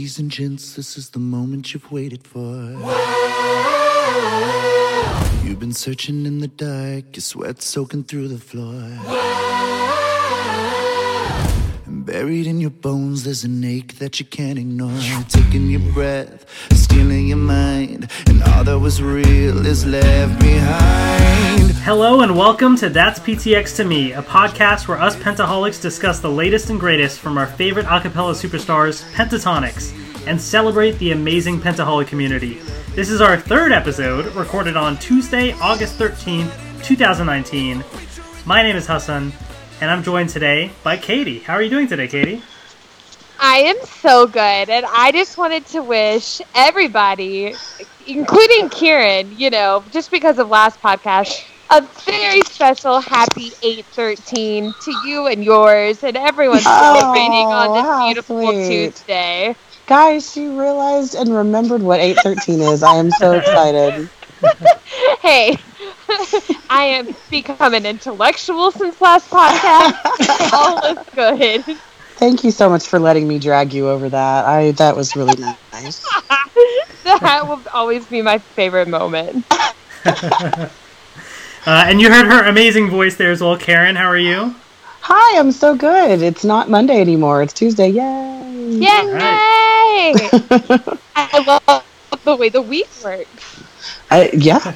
Ladies and gents, this is the moment you've waited for. You've been searching in the dark, your sweat soaking through the floor. And buried in your bones, there's an ache that you can't ignore. Taking your breath, stealing your mind, and all that was real is left behind. Hello and welcome to That's PTX to Me, a podcast where us pentaholics discuss the latest and greatest from our favorite acapella superstars, Pentatonix, and celebrate the amazing pentaholic community. This is our third episode, recorded on Tuesday, August 13th, 2019. My name is Hassan, and I'm joined today by Katie. How are you doing today, Katie? I am so good, and I just wanted to wish everybody, including Kieran, you know, just because of last podcast, a very special happy 813 to you and yours and everyone Oh, celebrating on this how beautiful sweet. Tuesday. Guys, she realized and remembered what 813 is. I am so excited. Hey, I am become an intellectual since last podcast. All is good. Thank you so much for letting me drag you over that. I that was really nice. that will always be my favorite moment. Uh, and you heard her amazing voice there as well. Karen, how are you? Hi, I'm so good. It's not Monday anymore. It's Tuesday. Yay! Yay! I love the way the week works. I, yeah,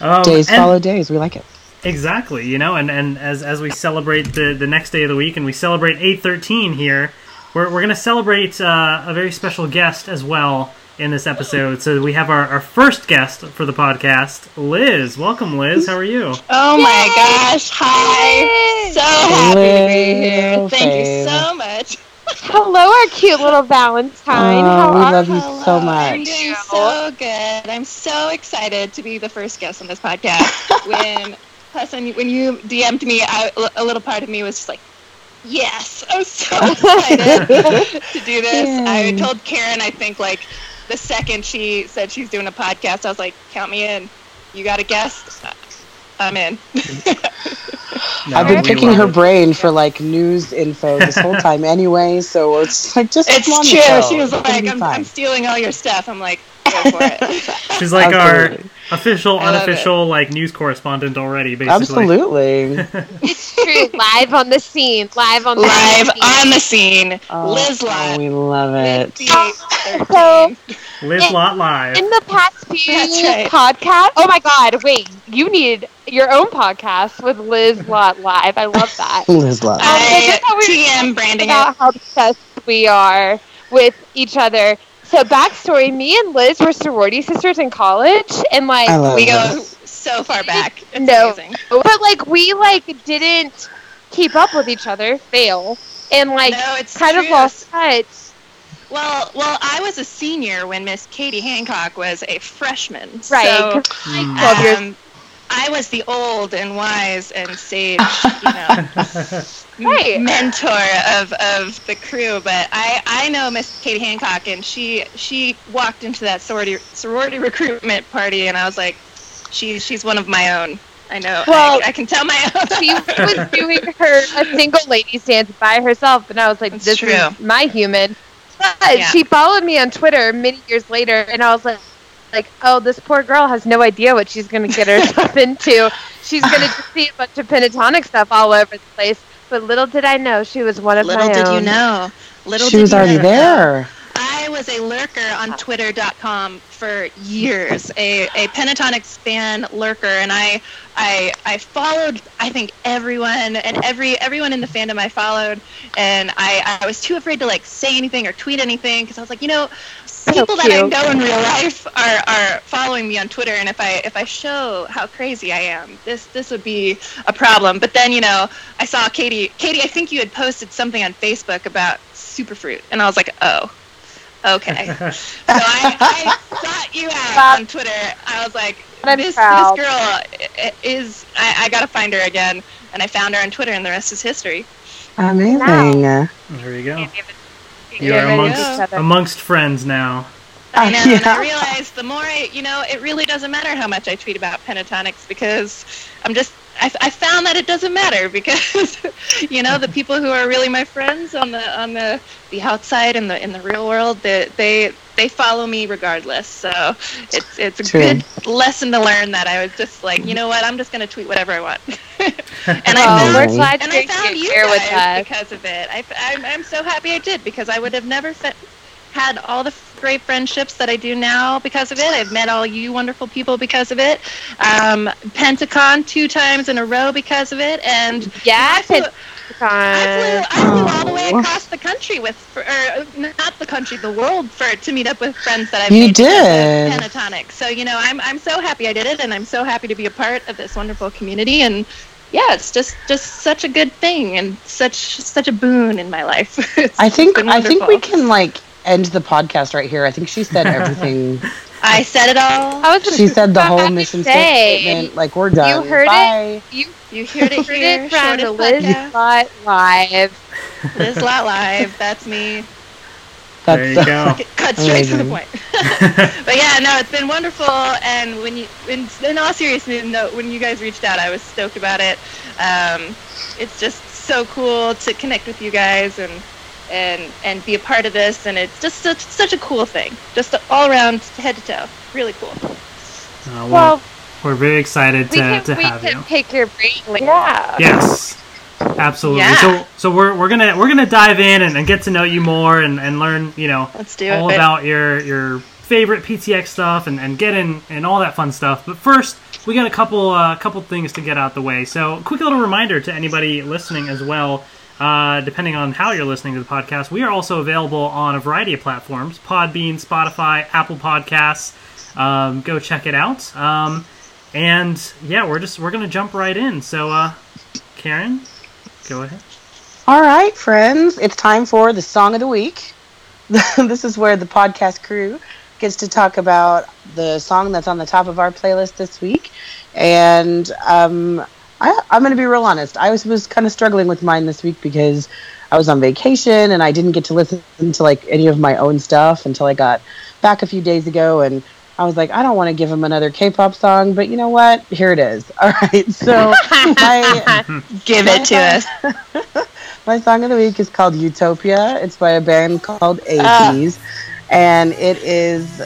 Um, days and- follow days. We like it. Exactly, you know, and, and as, as we celebrate the, the next day of the week and we celebrate 813 here, we're, we're going to celebrate uh, a very special guest as well in this episode. So we have our, our first guest for the podcast, Liz. Welcome, Liz. How are you? Oh my gosh. Hi. Yay! So happy to be here. Thank fave. you so much. Hello, our cute little Valentine. Oh, How we are love you Hello. so I'm much. doing so good. I'm so excited to be the first guest on this podcast. when Hassan, when you DM'd me, I, a little part of me was just like, yes, I'm so excited to do this. I told Karen, I think like the second she said she's doing a podcast, I was like, count me in. You got a guest? I'm in. I've been picking her it. brain for like news info this whole time anyway, so it's like just It's come on the true. show. She was It's like, I'm. I'm stealing all your stuff. I'm like, go for it. She's like Absolutely. our official, unofficial, like news correspondent already, basically. Absolutely. It's true. live on the scene. Live on the live scene. on the scene. Oh, Liz oh, we love it. So, Liz Lott Live. in the past few right. podcasts, oh my God! Wait, you need your own podcast with Liz Lott Live. I love that. Liz love. Um, so I just how we were TM branding about it. how obsessed we are with each other. So backstory: Me and Liz were sorority sisters in college, and like I love We go so far back. It's No. amazing. but like we like didn't keep up with each other. Fail and like no, it's kind of lost touch. Well, well, I was a senior when Miss Katie Hancock was a freshman. Right. So, 'cause, Mm. 12 years um, I was the old and wise and sage, you know, Right. mentor of, of the crew. But I, I know Miss Katie Hancock, and she she walked into that sorority sorority recruitment party, and I was like, she's she's one of my own. I know. Well, I, I can tell my own. she was doing her a single ladies dance by herself, and I was like, That's "This true. is my human." But Yeah. she followed me on Twitter many years later, and I was like, "Like, oh, this poor girl has no idea what she's going to get herself into. She's going to just see a bunch of pentatonic stuff all over the place." But little did I know she was one of my Little my did you know. Little She did was you already know. there. I was a lurker on Twitter.com for years, a, a Pentatonix fan lurker, and I, I, I followed. I think everyone and every everyone in the fandom I followed, and I, I was too afraid to like say anything or tweet anything because I was like, you know, people that I know in real life are, are following me on Twitter, and if I if I show how crazy I am, this this would be a problem. But then you know, I saw Katie. Katie, I think you had posted something on Facebook about superfruit, and I was like, oh, okay. so I, I sought you out on Twitter. I was like, I'm this this girl is. I, I gotta find her again, and I found her on Twitter, and the rest is history. Amazing. there you go. You're amongst amongst friends now. I know, and I realized the more I, you know, it really doesn't matter how much I tweet about Pentatonix because I'm just, I, I found that it doesn't matter because, you know, the people who are really my friends on the on the the outside in the in the real world, they they they follow me regardless. So it's it's a True. good lesson to learn that I was just like, you know what, I'm just gonna tweet whatever I want. and I Oh, found glad and you I found you guys because of it. I, I'm, I'm so happy I did because I would have never fe- had all the great friendships that I do now because of it. I've met all you wonderful people because of it. Um, Pentacon two times in a row because of it, and Yeah, I flew, Pentacon. I flew, I flew all the way Oh. across the country with, or not the country, the world, for to meet up with friends that I've You made because did. Pentatonic. So you know, I'm I'm so happy I did it, and I'm so happy to be a part of this wonderful community. And yeah, it's just just such a good thing and such such a boon in my life. It's I think I think we can like end the podcast right here. I think she said everything. I said it all. I was she said the whole mission say, statement. Like we're done. You heard it? You You heard it heard here. it from shortest Liz podcast. Lot Live. Liz Lott Live. That's me. That's There you the- go. Cut straight to the point. but yeah, no, it's been wonderful. And when you, in, in all seriousness, no, when you guys reached out, I was stoked about it. Um, it's just so cool to connect with you guys and and and be a part of this. And it's just such such a cool thing. Just all around, head to toe, really cool. Uh, well, Well, we're very excited we to, can to we have can you. pick your brain. Yeah. Yes, absolutely. Yeah. So, so we're, we're gonna we're gonna dive in and, and get to know you more and, and learn you know Let's do all it. about your your favorite PTX stuff and, and get in and all that fun stuff. But first, we got a couple uh, couple things to get out the way. So, quick little reminder to anybody listening as well. Uh, depending on how you're listening to the podcast, we are also available on a variety of platforms: Podbean, Spotify, Apple Podcasts. Um, go check it out. Um, and yeah, we're just we're gonna jump right in. So, uh, Karen, go ahead. All right, friends, it's time for the song of the week. this is where the podcast crew gets to talk about the song that's on the top of our playlist this week. And um, I, I'm going to be real honest. I was, was kind of struggling with mine this week because I was on vacation and I didn't get to listen to like any of my own stuff until I got back a few days ago. And I was like, I don't want to give him another K-pop song, but you know what? Here it is. All right, so my Give it to us. my song of the week is called Utopia. It's by a band called ah. ATEEZ, and it is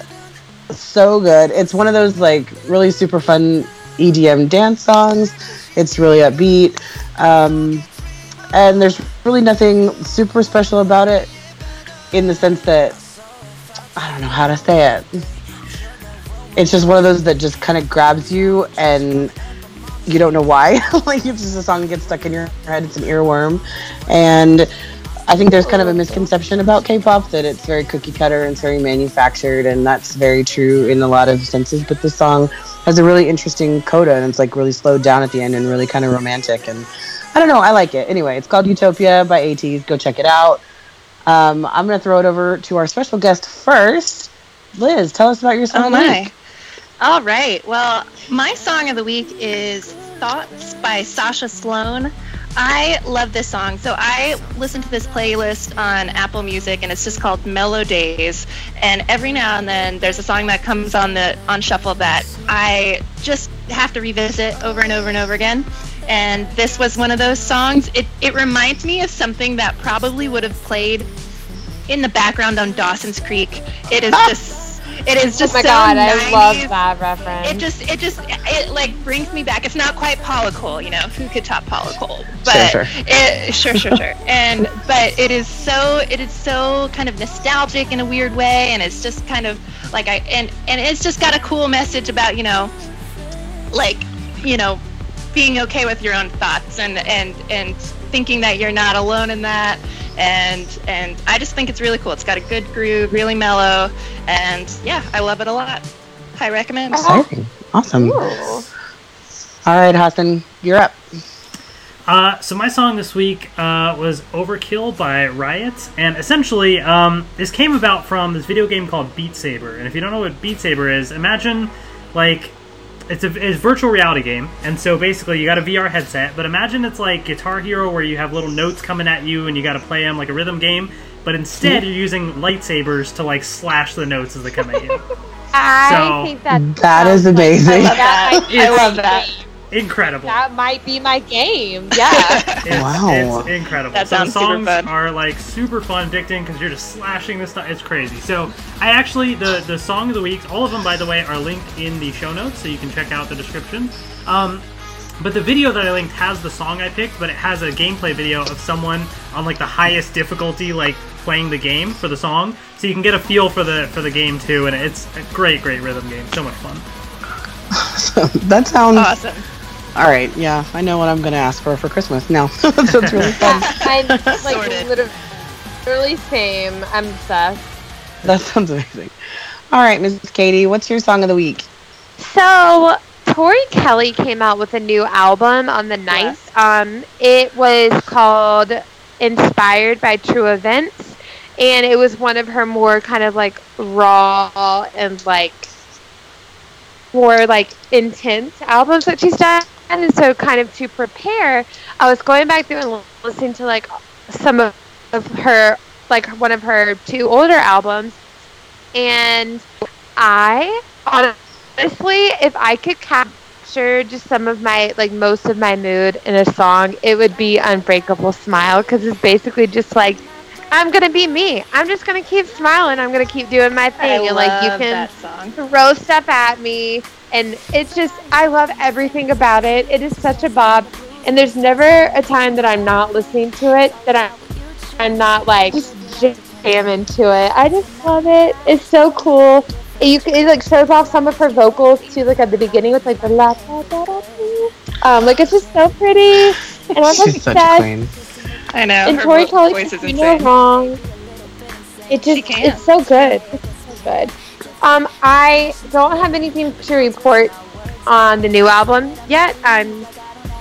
so good. It's one of those like really super fun EDM dance songs. It's really upbeat, um, and there's really nothing super special about it, in the sense that I don't know how to say it. It's just one of those that just kind of grabs you and you don't know why. like if just a song gets stuck in your head, it's an earworm. And I think there's kind of a misconception about K-pop that it's very cookie cutter and it's very manufactured, and that's very true in a lot of senses. But this song has a really interesting coda, and it's like really slowed down at the end and really kind of romantic. And I don't know, I like it. Anyway, it's called Utopia by ATEEZ. Go check it out. Um, I'm gonna throw it over to our special guest first. Liz, tell us about your song. Oh my. week. All right. Well, my song of the week is Thoughts by Sasha Sloan. I love this song. So I listen to this playlist on Apple Music and it's just called Mellow Days. And every now and then there's a song that comes on the on shuffle that I just have to revisit over and over and over again. And this was one of those songs. It it reminds me of something that probably would have played in the background on Dawson's Creek. It is ah! just it is just oh my so god, I love that reference. It just, it just, it like brings me back. It's not quite Paula Cole, you know. Who could top Paula Cole? But Sure, It, sure, sure, sure. And but it is so, it is so kind of nostalgic in a weird way, and it's just kind of like I and and it's just got a cool message about you know, like you know, being okay with your own thoughts and and and thinking that you're not alone in that. And and I just think it's really cool. It's got a good groove, really mellow, and yeah, I love it a lot. High recommend. Exciting. Awesome. Ooh. All right, Hassan, you're up. Uh, so my song this week uh, was "Overkill" by Riot, and essentially, um, this came about from this video game called Beat Saber. And if you don't know what Beat Saber is, imagine like it's a, it's a virtual reality game, and so basically you got a VR headset. But imagine it's like Guitar Hero, where you have little notes coming at you, and you got to play them like a rhythm game. but instead you're using lightsabers to like slash the notes as they come at you. I So- think that That is sounds like- amazing. that I love that. Game. Incredible. That might be my game. Yeah. It's, Wow. it's incredible. That so the sounds super songs fun. are like super fun, addicting because you're just slashing this stuff. It's crazy. So I actually the the song of the week, all of them by the way, are linked in the show notes, so you can check out the description. Um, but the video that I linked has the song I picked, but it has a gameplay video of someone on like the highest difficulty, like playing the game for the song, so you can get a feel for the for the game too. And it's a great, great rhythm game. So much fun. that sounds Awesome. All right. Yeah, I know what I'm gonna ask for for Christmas now. that sounds really fun. I'm like Sorted. literally, literally same. I'm obsessed. That sounds amazing. All right, Mrs. Katie, what's your song of the week? So Tori Kelly came out with a new album on the 9th. Um, it was called Inspired by True Events, and it was one of her more kind of like raw and like more like intense albums that she's done. And so, kind of to prepare, I was going back through and listening to like some of, of her, like one of her two older albums, and I honestly, if I could capture just some of my, like most of my mood in a song, it would be Unbreakable Smile because it's basically just like, I'm gonna be me. I'm just gonna keep smiling. I'm gonna keep doing my I thing, and like you can that song. throw stuff at me, and it's just I love everything about it. It is such a bob, and there's never a time that I'm not listening to it that I'm I'm not like jamming to it. I just love it. It's so cool. It, you can, it like shows off some of her vocals too, like at the beginning with like the la da da da. da. Um, like it's just so pretty, and I'm She's such a obsessed. queen. I know. And her Tori vo- Kelly voice can is do no insane. wrong. It She just can. it's so good. It's so good. Um, I don't have anything to report on the new album yet. I'm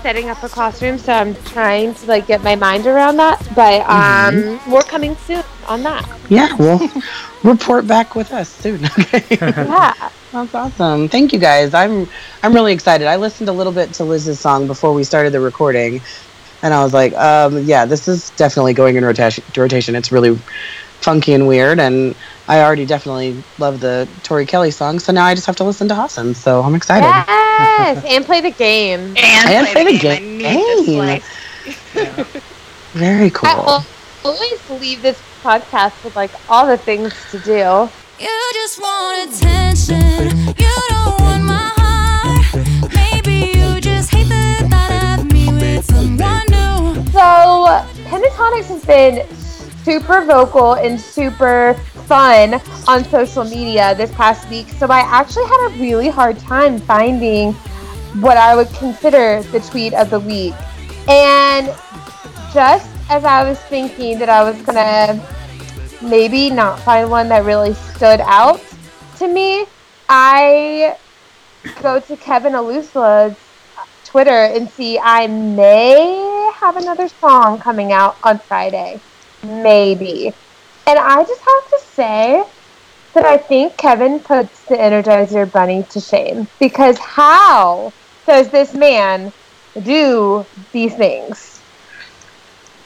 setting up a classroom, so I'm trying to like get my mind around that. But um, Mm-hmm. more coming soon on that. Yeah, well, report back with us soon. Okay. Yeah. That's awesome. Thank you guys. I'm I'm really excited. I listened a little bit to Liz's song before we started the recording, and I was like, um, yeah, this is definitely going in rotation. Rotation. It's really funky and weird, and I already definitely love the Tori Kelly song. So now I just have to listen to Hassan. So I'm excited. Yes, and play the game. And, And play, play the the game. I need game. this slice. Very cool. I will always leave this podcast with like all the things to do. You just want attention. You don't want my heart. Maybe you just hate the thought of me with someone new. So, Pentatonix has been super vocal and super fun on social media this past week. So, I actually had a really hard time finding what I would consider the tweet of the week. And just as I was thinking that I was going to maybe not find one that really stood out to me, I go to Kevin Olusola's Twitter and see I may have another song coming out on Friday. Maybe. And I just have to say that I think Kevin puts the Energizer Bunny to shame. Because how does this man do these things?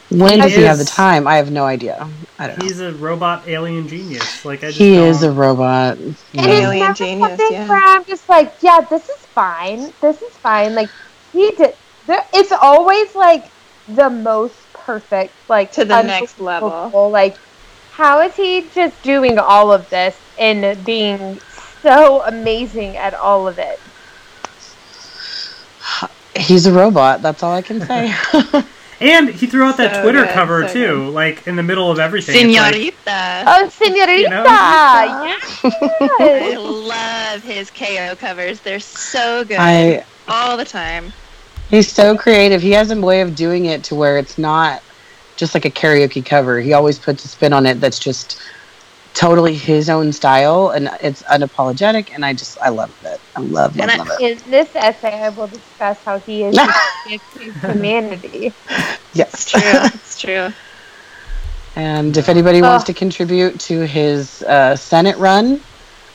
when does He he have the time? I have no idea. I don't know. He's a robot alien genius. Like I just He don't- is a robot. And Yeah. it's Alien never genius, something yeah. where I'm just like, yeah, this is fine. This is fine. Like he did. There, it's always like the most perfect, like To the next unbelievable, level. Like, how is he just doing all of this and being so amazing at all of it? He's a robot. That's all I can say. And he threw out that So Twitter good, cover so too, like in the middle of everything. It's like- Senorita. Oh, Senorita! You know? I love his KO covers. They're so good. I all the time. He's so creative. He has a way of doing it to where it's not just like a karaoke cover. He always puts a spin on it that's just totally his own style and it's unapologetic and I just I love it. I love love, And I- it. In this essay, I will discuss how he is just to humanity. Yes. It's true. It's true. and if anybody wants to contribute to his uh, Senate run,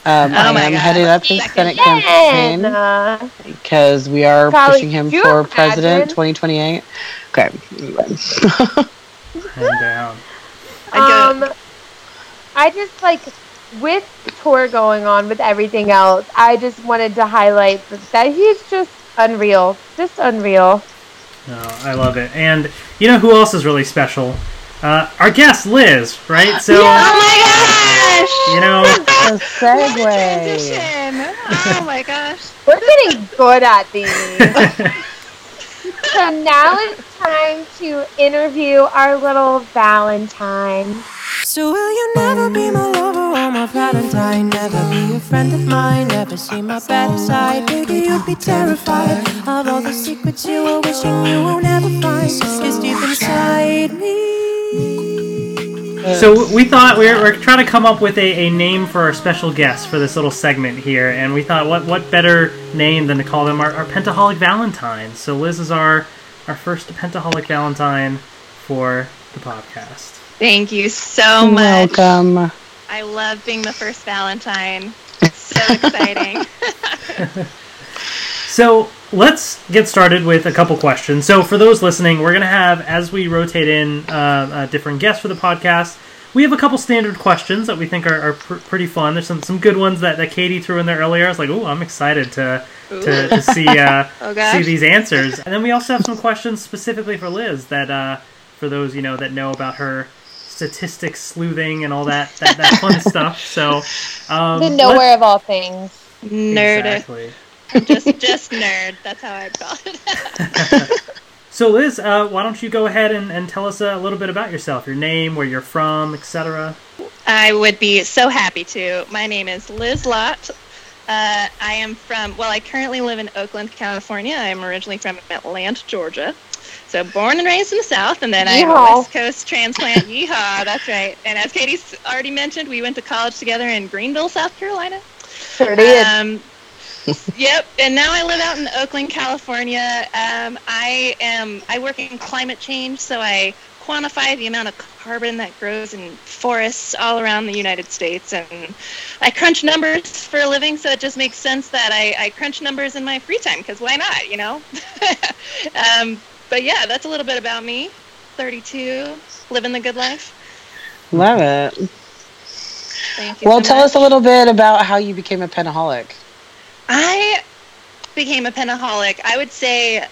um, I Oh my am God. headed up his Second. Senate campaign uh, because we are Golly, pushing him could you for president 2028. Okay. Anyway. Down. I Um, I just like with tour going on with everything else. I just wanted to highlight that he's just unreal, just unreal. No, I love it. And you know who else is really special? Uh, our guest, Liz, right? So, Oh my gosh! you know, The What a segue. transition! Oh my gosh! We're getting good at these. so now it's time to interview our little Valentine. So will you never be my lover or my valentine? Never be a friend of mine, never see my better side. Baby, you'd be terrified of all the secrets you were wishing you will never find. Is deep inside me. So uh, we thought we were, we're trying to come up with a, a name for our special guest for this little segment here, and we thought, what what better name than to call them our, our Pentaholic Valentine. So Liz is our our first Pentaholic Valentine for the podcast. Thank you so much. Welcome. I love being the first Valentine. It's so exciting. So let's get started with a couple questions. So for those listening, we're gonna have as we rotate in uh, uh, different guests for the podcast. We have a couple standard questions that we think are, are pr- pretty fun. There's some, some good ones that, that Katie threw in there earlier. I was like, oh, I'm excited to to, to see uh, Oh, see these answers. And then we also have some questions specifically for Liz that uh, for those you know that know about her statistics sleuthing and all that that, that fun stuff. So um, The let's- nowhere of all things. Nerd. Exactly. Just just nerd. That's how I call it. So, Liz, uh, why don't you go ahead and, and tell us a little bit about yourself, your name, where you're from, etc. I would be so happy to. My name is Liz Lott. Uh, I am from, well, I currently live in Oakland, California. I'm originally from Atlanta, Georgia. So born and raised in the South, and then I am a West Coast transplant. Yeehaw, that's right. And as Katie's already mentioned, we went to college together in Greenville, South Carolina. Sure did. Um, yep, and now I live out in Oakland, California. Um, I am I work in climate change, so I quantify the amount of carbon that grows in forests all around the United States, and I crunch numbers for a living. So it just makes sense that I, I crunch numbers in my free time because why not, you know? um, but yeah, that's a little bit about me. 32, living the good life. Love it. Thank you. Well, so tell us a little bit about how you became a pentaholic. I became a pentaholic. I would say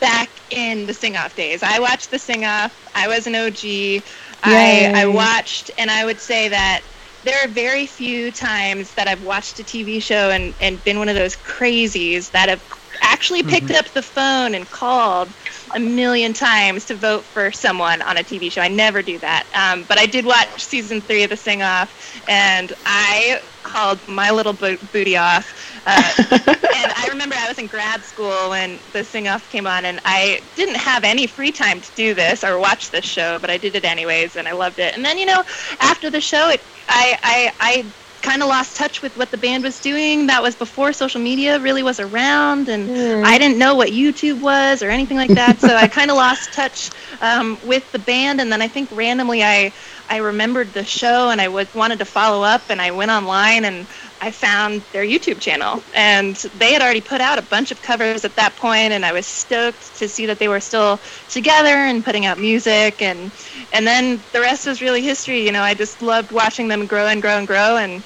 back in the sing off days. I watched the sing off. I was an OG. I, I watched, and I would say that there are very few times that I've watched a TV show and, and been one of those crazies that have actually picked mm-hmm. up the phone and called a million times to vote for someone on a TV show. I never do that. Um, but I did watch season three of The Sing Off, and I called my little bo- booty off. Uh, and I remember I was in grad school when the Sing Off came on, and I didn't have any free time to do this or watch this show, but I did it anyways, and I loved it. And then, you know, after the show, it, I, I, I kind of lost touch with what the band was doing. That was before social media really was around, and I didn't know what YouTube was or anything like that. so I kind of lost touch um, with the band, and then I think randomly I I remembered the show and I was wanted to follow up, and I went online and I found their YouTube channel, and they had already put out a bunch of covers at that point, and I was stoked to see that they were still together and putting out music, and and then the rest was really history. You know, I just loved watching them grow and grow and grow, and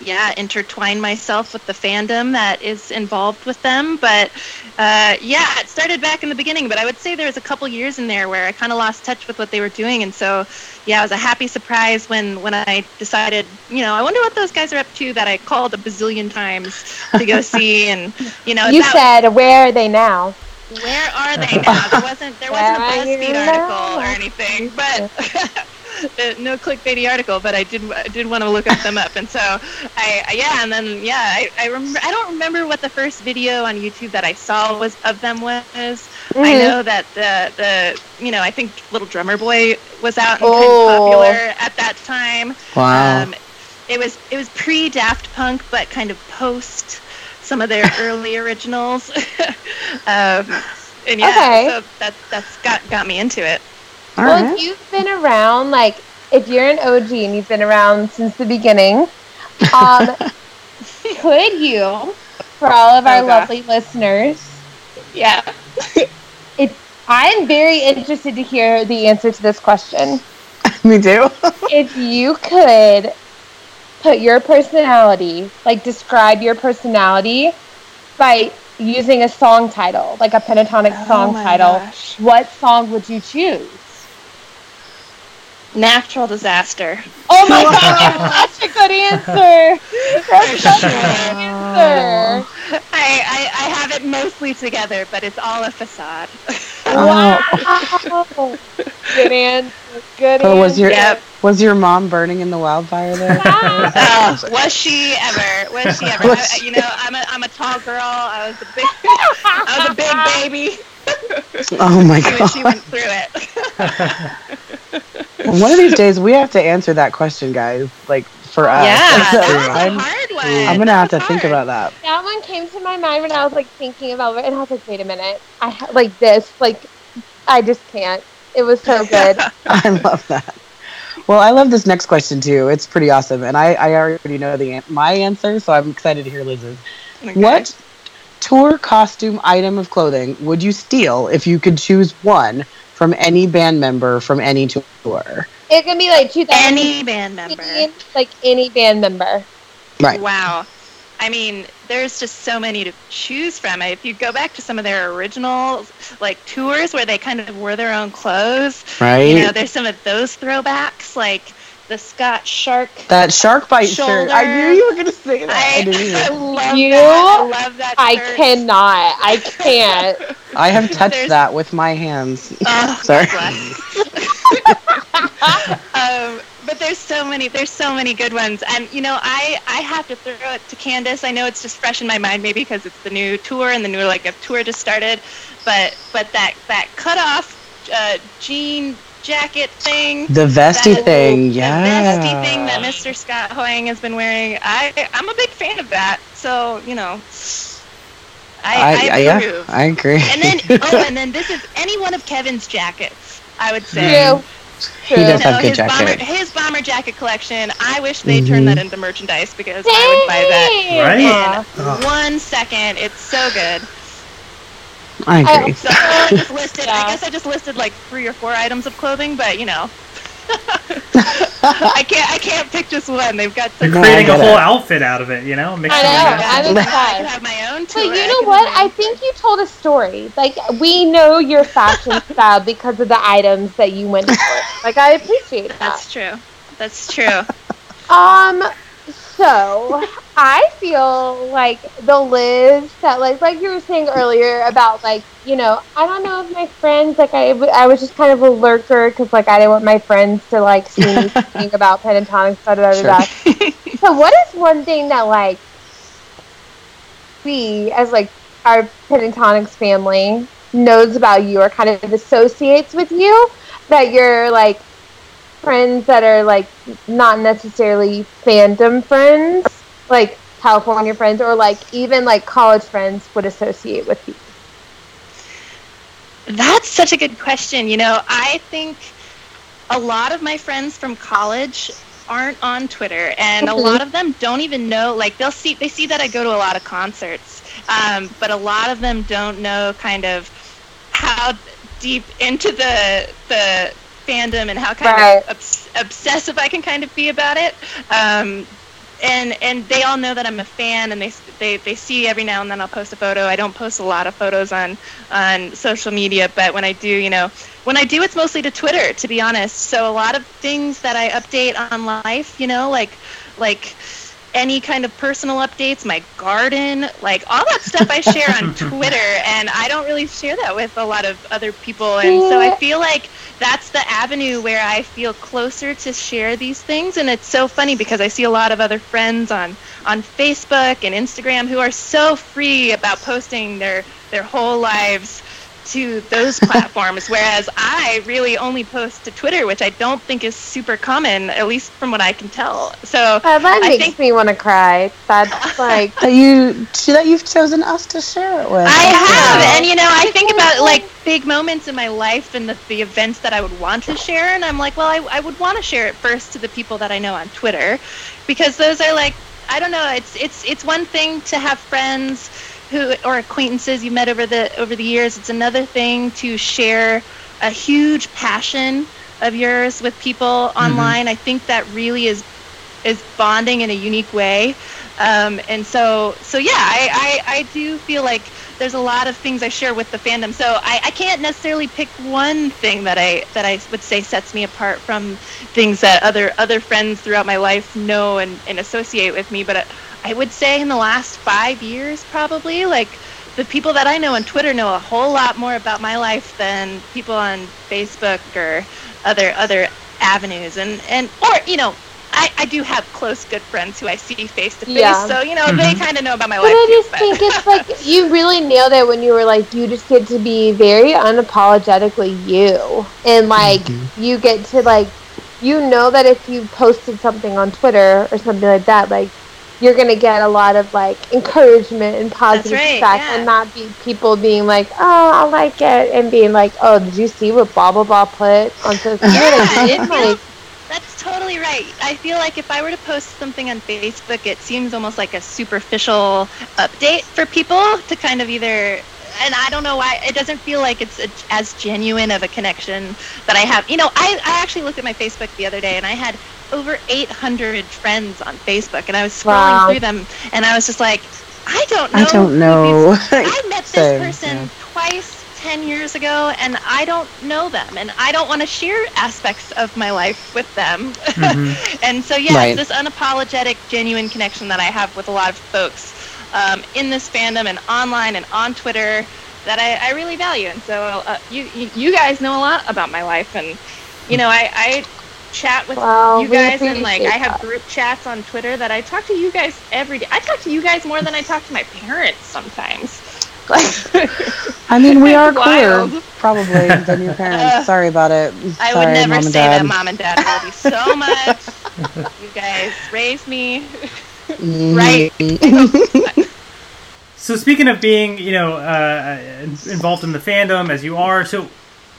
yeah, intertwine myself with the fandom that is involved with them. But uh, yeah, it started back in the beginning, but I would say there was a couple years in there where I kind of lost touch with what they were doing, and so yeah, it was a happy surprise when when I decided, you know, I wonder what those guys are up to that I called a bazillion times to go see, and you know, You that- said, where are they now? where are they now? There wasn't there wasn't a Where are BuzzFeed article or anything, but no clickbaity article. But I did I did want to look up them up, and so I I- yeah, and then yeah, I I remember I don't remember what the first video on YouTube that I saw was of them was. I Mhm. know that the the you know I think Little Drummer Boy was out and Oh. kind of popular at that time. Wow. Um, it was it was pre Daft Punk, but kind of post some of their early originals. um, and yeah, Okay. so that that's got got me into it. All well, right. if you've been around, like, if you're an OG and you've been around since the beginning, um, could you, for all of our Oh, lovely listeners, Yeah. I'm very interested to hear the answer to this question. Me too. if you could put your personality, like describe your personality by using a song title, like a pentatonic song my title, gosh. what song would you choose? Natural disaster. Oh my god, that's such a good answer. That's such a good answer. I, I, I have it mostly together, but it's all a facade. Oh. Wow. good answer. Good But answer. was your Yep. was your mom burning in the wildfire there? Oh, was she ever? Was she ever? Was I, she- you know, I'm a, I'm a tall girl. I was a big, I was a big baby oh my god. she god! went through it. One of these days we have to answer that question, guys. Like for us. yeah, So that's a I'm, hard one. I'm gonna have to That's think about that. That one came to my mind when I was like thinking about it, and I was like, wait a minute, I ha- like this, like I just can't. It was so good. I love that. Well, I love this next question too. It's pretty awesome, and I, I already know the an- my answer, so I'm excited to hear Liz's. Okay. What tour costume item of clothing would you steal if you could choose one from any band member from any tour? it can be like 2000, Any band member. like any band member. Right. Wow. I mean, there's just so many to choose from. If you go back to some of their original like tours where they kind of wore their own clothes, Right. you know, there's some of those throwbacks, like the Scott Shark. that shark bite shirt. I knew you were gonna say that. I, I, knew. I love You- that. I love that. I shirt. cannot. I can't. I have touched There's- that with my hands. Oh, Sorry. Um, but there's so many there's so many good ones and you know i i have to throw it to candace i know it's just fresh in my mind maybe because it's the new tour and the new like a tour just started but but that that cut off uh, jean jacket thing The vesty that- thing, yeah. the vesty thing that mr scott hoying has been wearing i i'm a big fan of that so you know i i, I, yeah, approve I agree. and then oh and then this is any one of kevin's jackets i would say True. he True. does no, have good his bomber, jacket. his bomber jacket collection. I wish they Mhm. turned that into merchandise because I would buy that Right? Yeah. Ugh. one second. It's so good. I I agree. So I just listed. Yeah. I guess I just listed like three or four items of clothing, but you know, I can't. I can't pick just one. They've got You're some. No, creating a whole it. outfit out of it, you know? Mixing I know. I'm I have my own But you know could what? I think you told a story. Like we know your fashion style because of the items that you went for. Like I appreciate that. That's true. That's true. Um, so I feel like the Liz that like like you were saying earlier about like you know I don't know if my friends like I I was just kind of a lurker because like I didn't want my friends to like see me thinking about Pentatonix da da da da. da. So what is one thing that like we as like our Pentatonix family knows about you or kind of associates with you that you're like friends that are like not necessarily fandom friends, like California friends, or like even like college friends would associate with you? That's such a good question. You know, I think a lot of my friends from college aren't on Twitter, and a Mhm. lot of them don't even know. Like, they'll see they see that I go to a lot of concerts, um, but a lot of them don't know kind of how deep into the the fandom and how kind Right. of obs- obsessive I can kind of be about it. Um, and and they all know that I'm a fan, and they they they see every now and then I'll post a photo. I don't post a lot of photos on on social media, but when I do, you know, when I do, it's mostly to Twitter, to be honest. So a lot of things that I update on life, you know, like like any kind of personal updates, my garden, like all that stuff I share on Twitter, and I don't really share that with a lot of other people, and so I feel like that's the avenue where I feel closer to share these things, and it's so funny because I see a lot of other friends on on Facebook and Instagram who are so free about posting their their whole lives to those platforms whereas I really only post to Twitter which I don't think is super common at least from what I can tell. So Uh, that I makes think- me want to cry. That's like That you that you've chosen us to share it with. I have, Yeah. and you know, I think about like big moments in my life and the, the events that I would want to share, and I'm like, well, I, I would want to share it first to the people that I know on Twitter, because those are like, I don't know, it's it's it's one thing to have friends who or acquaintances you met over the over the years. It's another thing to share a huge passion of yours with people online. I think that really is is bonding in a unique way. Um, and so so yeah, I, I, I do feel like there's a lot of things I share with the fandom. So I, I can't necessarily pick one thing that I that I would say sets me apart from things that other other friends throughout my life know and, and associate with me. But I, I would say in the last five years, probably like the people that I know on Twitter know a whole lot more about my life than people on Facebook or other other avenues. And and or you know. I, I do have close good friends who I see face to face, so you know they mm-hmm. kind of know about my But life. I too, just think it's like you really nailed it when you were like you just get to be very unapologetically you, and like you get to like you know that if you posted something on Twitter or something like that, like you're gonna get a lot of like encouragement and positive right, feedback, yeah. and not be people being like, oh, I like it, and being like, oh, did you see what blah blah blah put on social media? Like, That's totally right. I feel like if I were to post something on Facebook, it seems almost like a superficial update for people to kind of either. And I don't know why it doesn't feel like it's a, as genuine of a connection that I have. You know, I, I actually looked at my Facebook the other day and I had over 800 friends on Facebook, and I was scrolling Wow. through them, and I was just like, I don't know. I don't know. I met this Same, person yeah. twice 10 years ago and I don't know them and I don't want to share aspects of my life with them. and so yeah, Right. it's this unapologetic genuine connection that I have with a lot of folks um, in this fandom and online and on Twitter that I, I really value. And so uh, you, you you guys know a lot about my life and you know I, I chat with Well, you guys and like appreciate I have that. group chats on Twitter that I talk to you guys every day. I talk to you guys more than I talk to my parents sometimes. I mean, we are It's queer, wild. probably, than your parents. Uh, Sorry about it. I would never Mom and say Dad. that, Mom and Dad. I love you so much. you guys raised me Mhm. right. So speaking of being, you know, uh, involved in the fandom as you are, so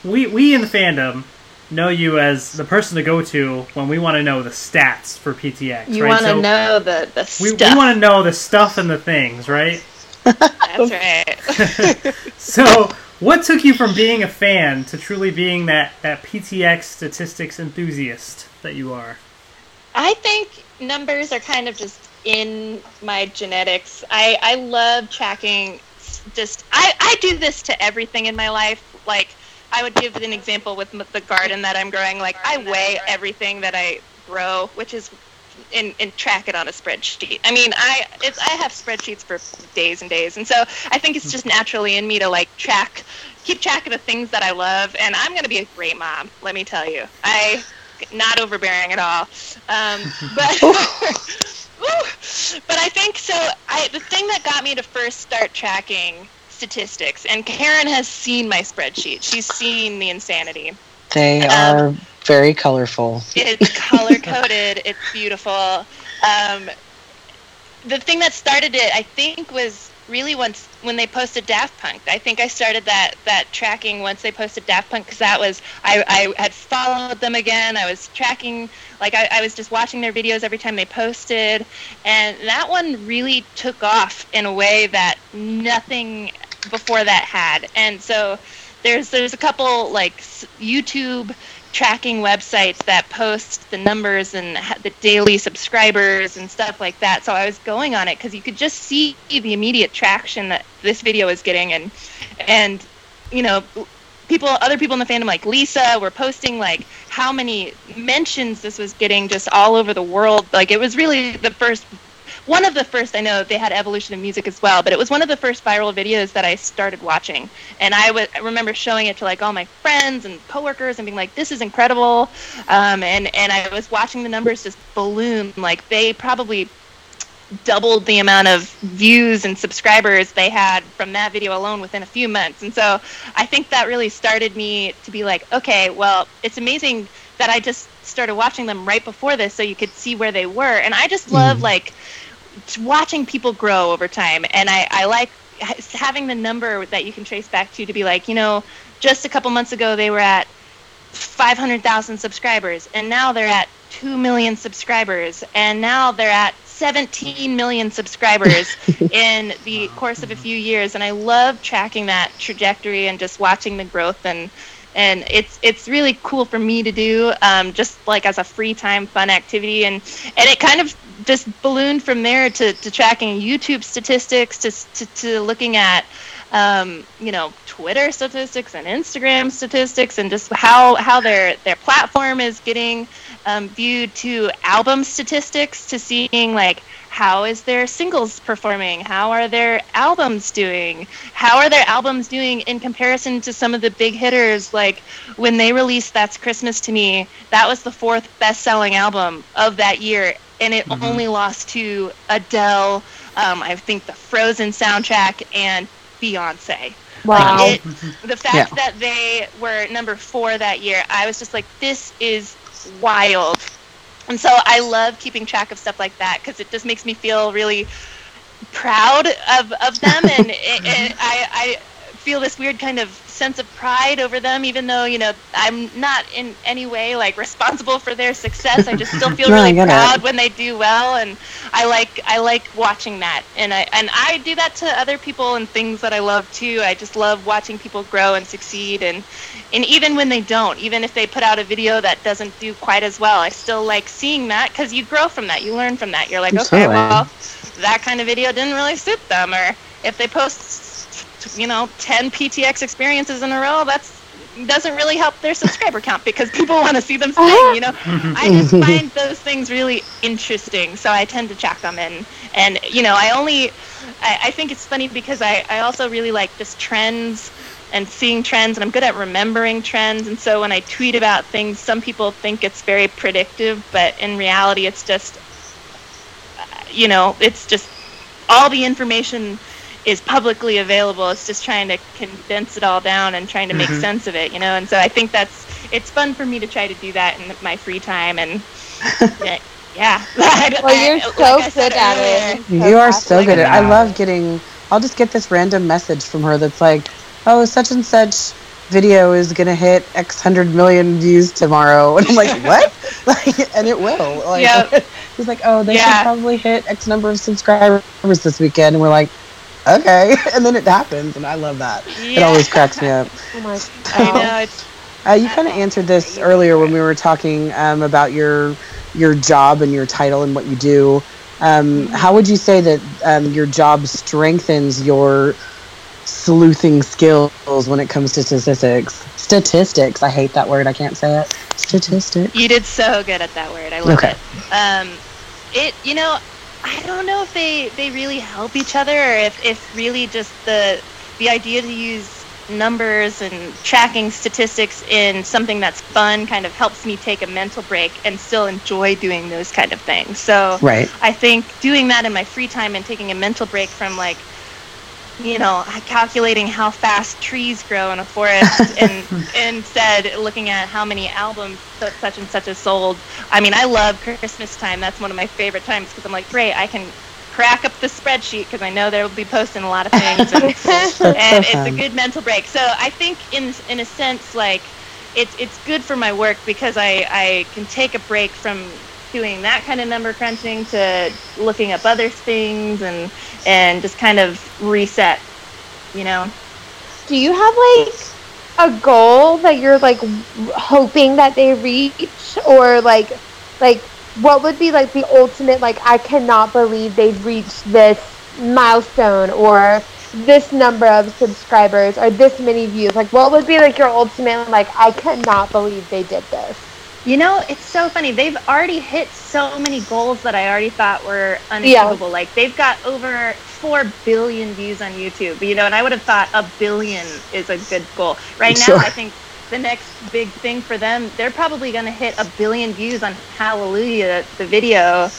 we we in the fandom know you as the person to go to when we want to know the stats for PTX. You right? want to So know the the We, stuff. we want to know the stuff and the things, right? That's right. So, what took you from being a fan to truly being that, that PTX statistics enthusiast that you are? I think numbers are kind of just in my genetics. I, I love tracking just I, I do this to everything in my life. Like I would give an example with the garden that I'm growing. Like I weigh everything that I grow, which is and, and track it on a spreadsheet. I mean, I it's I have spreadsheets for days and days, and so I think it's just naturally in me to like track, keep track of the things that I love, and I'm gonna be a great mom. Let me tell you, I not overbearing at all, um, but. But I think so. I the thing that got me to first start tracking statistics, and Karen has seen my spreadsheet. She's seen the insanity. They Um, are very colorful. It's color coded. it's beautiful. Um, the thing that started it, I think, was really once when they posted Daft Punk. I think I started that that tracking once they posted Daft Punk because that was I, I had followed them again. I was tracking like I, I was just watching their videos every time they posted, and that one really took off in a way that nothing before that had. And so there's there's a couple like YouTube tracking websites that post the numbers and the daily subscribers and stuff like that. So I was going on it because you could just see the immediate traction that this video was getting, and and you know people other people in the fandom like Lisa were posting like how many mentions this was getting just all over the world. Like it was really the first one of the first I know they had evolution of music as well, but it was one of the first viral videos that I started watching, and I would remember showing it to like all my friends and coworkers and being like, "This is incredible," um, and and I was watching the numbers just balloon. Like they probably doubled the amount of views and subscribers they had from that video alone within a few months. And so I think that really started me to be like, okay, well, it's amazing that I just started watching them right before this so you could see where they were. And I just love like t- watching people grow over time. And I, I like having the number that you can trace back to to be like, you know, just a couple months ago they were at 500,000 subscribers, and now they're at 2 million subscribers, and now they're at 17 million subscribers in the course of a few years. And I love tracking that trajectory and just watching the growth and and it's it's really cool for me to do, um, just like as a free time fun activity, and and it kind of just ballooned from there to, to tracking YouTube statistics, to to, to looking at um, you know Twitter statistics and Instagram statistics, and just how how their their platform is getting um, viewed to album statistics, to seeing like how is their singles performing? How are their albums doing? How are their albums doing in comparison to some of the big hitters? Like when they released that's christmas to me that was the fourth best selling album of that year and it only lost to adele um, i think the frozen soundtrack and beyonce Wow. Like, it, the fact Yeah. that they were number four that year, I was just like, this is wild. And so I love keeping track of stuff like that because it just makes me feel really proud of, of them. And it, it, I, I feel this weird kind of sense of pride over them, even though, you know, I'm not in any way like responsible for their success. I just still feel No, really it. proud when they do well. And I like, I like watching that. And I, and I do that to other people and things that I love too. I just love watching people grow and succeed. And, and even when they don't, even if they put out a video that doesn't do quite as well, I still like seeing that because you grow from that. You learn from that. You're like, okay, well, that kind of video didn't really suit them. Or if they post, you know, 10 PTX experiences in a row, that's doesn't really help their subscriber count because people want to see them sing, you know. I just find those things really interesting, so I tend to check them in. And you know, I only, I, I think it's funny because I, I also really like just trends and seeing trends, and I'm good at remembering trends. And so when I tweet about things, some people think it's very predictive, but in reality, it's just, uh, you know, it's just all the information is publicly available. It's just trying to condense it all down and trying to make Mhm. sense of it, you know. And so I think that's it's fun for me to try to do that in my free time and yeah. yeah. Well, you're so I said good at earlier, it. You are so good at it. I love getting. I'll just get this random message from her that's like, "Oh, such and such video is gonna hit X hundred million views tomorrow," and I'm like, "What?" like, and it will. Like, Yep. he's like, "Oh, they Yeah. should probably hit X number of subscribers this weekend," and we're like, "Okay," and then it happens, and I love that. It always cracks me up. Oh my I God. know Uh, you kind of answered this earlier when we were talking um, about your your job and your title and what you do. Um, how would you say that um, your job strengthens your sleuthing skills when it comes to statistics? Statistics. I hate that word. I can't say it. Statistics. You did so good at that word. I love Okay. it. Um, it you know, I don't know if they they really help each other or if if really just the the idea to use numbers and tracking statistics in something that's fun kind of helps me take a mental break and still enjoy doing those kind of things. So Right. I think doing that in my free time and taking a mental break from like, you know, calculating how fast trees grow in a forest and instead looking at how many albums such and such has sold. I mean, I love Christmas time. That's one of my favorite times because I'm like, great, I can crack up the spreadsheet because I know they'll be posting a lot of things. And, and so it's a good mental break. So I think in in a sense, like it's it's good for my work because I I can take a break from doing that kind of number crunching to looking up other things and and just kind of reset. You know. Do you have like a goal that you're like hoping that they reach, or like, like what would be like the ultimate like I cannot believe they've reached this milestone or this number of subscribers or this many views? Like, what would be like your ultimate like I cannot believe they did this? You know, it's so funny. They've already hit so many goals that I already thought were unachievable. Like they've got over four billion views on YouTube. You know, and I would have thought a billion is a good goal. Right now, Sure. I think the next big thing for them, they're probably going to hit a billion views on Hallelujah, the video,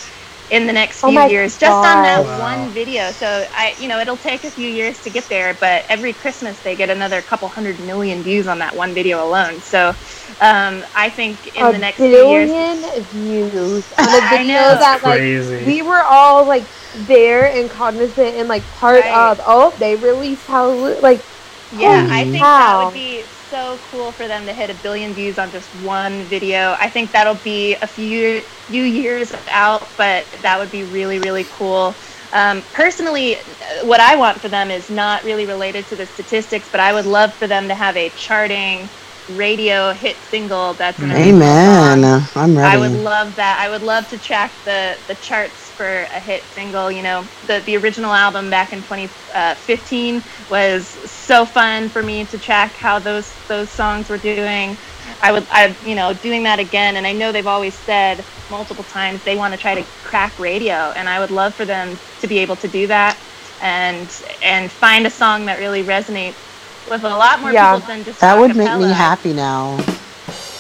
in the next Oh few my years, just on that Wow. one video. So I, you know, it'll take a few years to get there, but every Christmas they get another couple hundred million views on that one video alone. So um, I think in a the next few years, billion views on a I video know. that like Crazy. we were all like there and cognizant and like part Right. of. Oh, they released how like Yeah, Holy I think cow. that would be so cool for them to hit a billion views on just one video. I think that'll be a few few years out, but that would be really really cool. Um, personally, what I want for them is not really related to the statistics, but I would love for them to have a charting radio hit single that's an Amen. I'm ready. I would love that. I would love to track the the charts for a hit single. You know, the the original album back in 2015 uh, was so fun for me to track how those those songs were doing. I would, I you know, doing that again. And I know they've always said multiple times they want to try to crack radio, and I would love for them to be able to do that and and find a song that really resonates with a lot more Yeah. people than just that would make me happy now.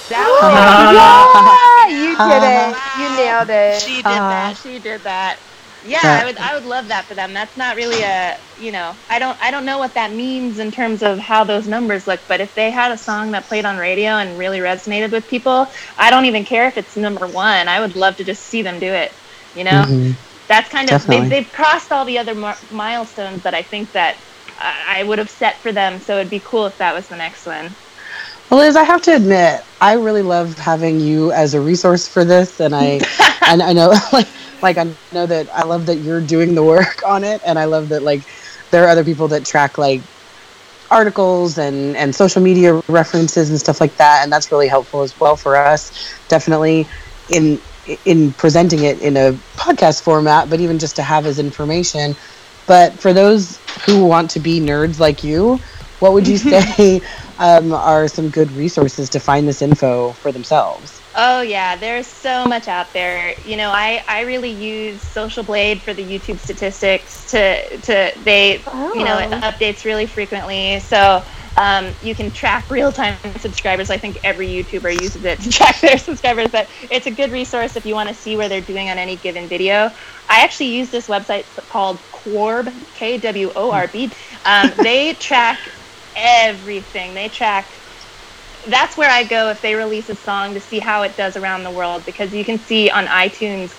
That would yeah, you did it. You nailed it. She did Uh-huh. that. She did that. Yeah, Yeah. I would. I would love that for them. That's not really a. You know, I don't. I don't know what that means in terms of how those numbers look. But if they had a song that played on radio and really resonated with people, I don't even care if it's number one. I would love to just see them do it. You know, Mhm. that's kind of Definitely. they've, they've crossed all the other mar- milestones that I think that I, would have set for them. So it'd be cool if that was the next one. Well, Liz, I have to admit, I really love having you as a resource for this, and I, and I know, like, like I know that I love that you're doing the work on it, and I love that like there are other people that track like articles and and social media references and stuff like that, and that's really helpful as well for us. Definitely in in presenting it in a podcast format, but even just to have as information. But for those who want to be nerds like you, what would you say um, are some good resources to find this info for themselves? Oh yeah, there's so much out there. You know, I, I really use Social Blade for the YouTube statistics to to they you know it Oh. updates really frequently. So um, you can track real time subscribers. I think every YouTuber uses it to track their subscribers. But it's a good resource if you want to see where they're doing on any given video. I actually use this website called Kworb K W O R B. Um, they track everything. They track that's where I go if they release a song to see how it does around the world because you can see on iTunes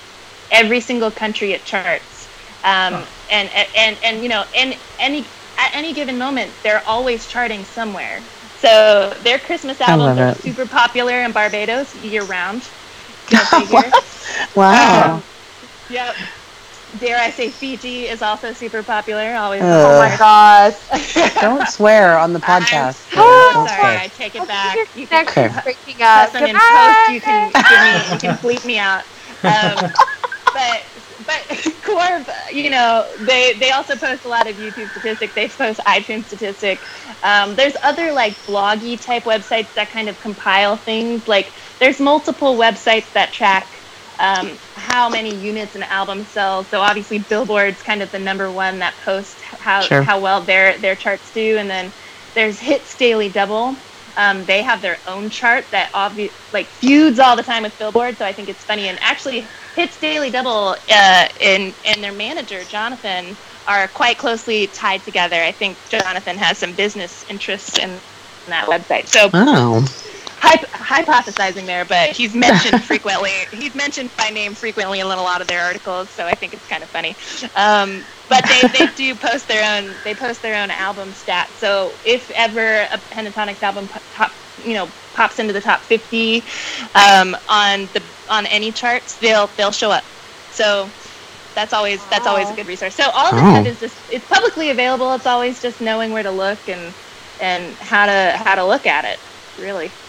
every single country it charts, um, and, and and you know in any at any given moment they're always charting somewhere. So their Christmas albums are it. super popular in Barbados year round. Go. Wow. Um, yep. Dare I say Fiji is also super popular. Always. Oh my gosh. Don't swear on the podcast. I'm Don't sorry, swear. I take it back. You can Okay. breaking up. In post. You can give me, you can bleep me out. Um, but but You know, they they also post a lot of YouTube statistics. They post iTunes statistics. Um, there's other like bloggy type websites that kind of compile things. Like there's multiple websites that track um, how many units an album sells. So obviously Billboard's kind of the number one that posts how Sure. how well their their charts do, and then there's Hits Daily Double. Um, they have their own chart that obvi- like feuds all the time with Billboard, so I think it's funny. And actually, Hits Daily Double uh, and and their manager Jonathan are quite closely tied together. I think Jonathan has some business interests in that website. So Oh. Hyp- hypothesizing there, but he's mentioned frequently. He's mentioned by name frequently in a lot of their articles, so I think it's kind of funny. Um, but they, they do post their own they post their own album stats. So if ever a Pentatonix album po- top you know pops into the top 50 um, on the on any charts, they'll they'll show up. So that's always that's always a good resource. So all they Oh. have is just it's publicly available. It's always just knowing where to look and and how to how to look at it. Really.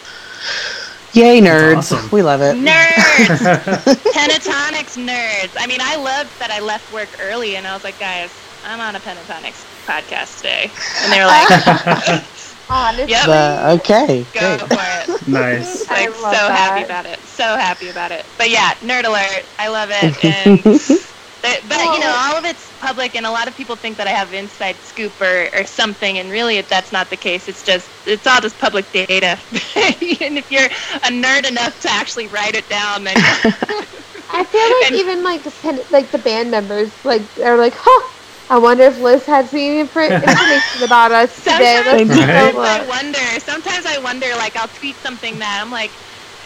Yay, nerds. awesome. We love it. Nerds! Pentatonix nerds. I mean, I loved that I left work early and I was like, guys, I'm on a Pentatonix podcast today. And they were like, Honestly, Yep. Uh, okay. go Great. for it. nice. I Like, so love happy about it. So happy about it. But yeah, nerd alert. I love it. And but, but you know, all of it's public, and a lot of people think that I have inside scoop or, or something, and really, it, that's not the case. It's just it's all just public data. and if you're a nerd enough to actually write it down, then I feel like And- even like the like the band members like are like, huh. I wonder if Liz has any information about us today. Sometimes, Let's Right. go I wonder. Sometimes I wonder. Like I'll tweet something that I'm like,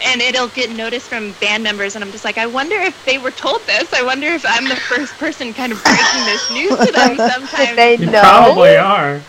and it'll get noticed from band members, and I'm just like, I wonder if they were told this. I wonder if I'm the first person kind of breaking this news to them. Sometimes Did they You know? probably are.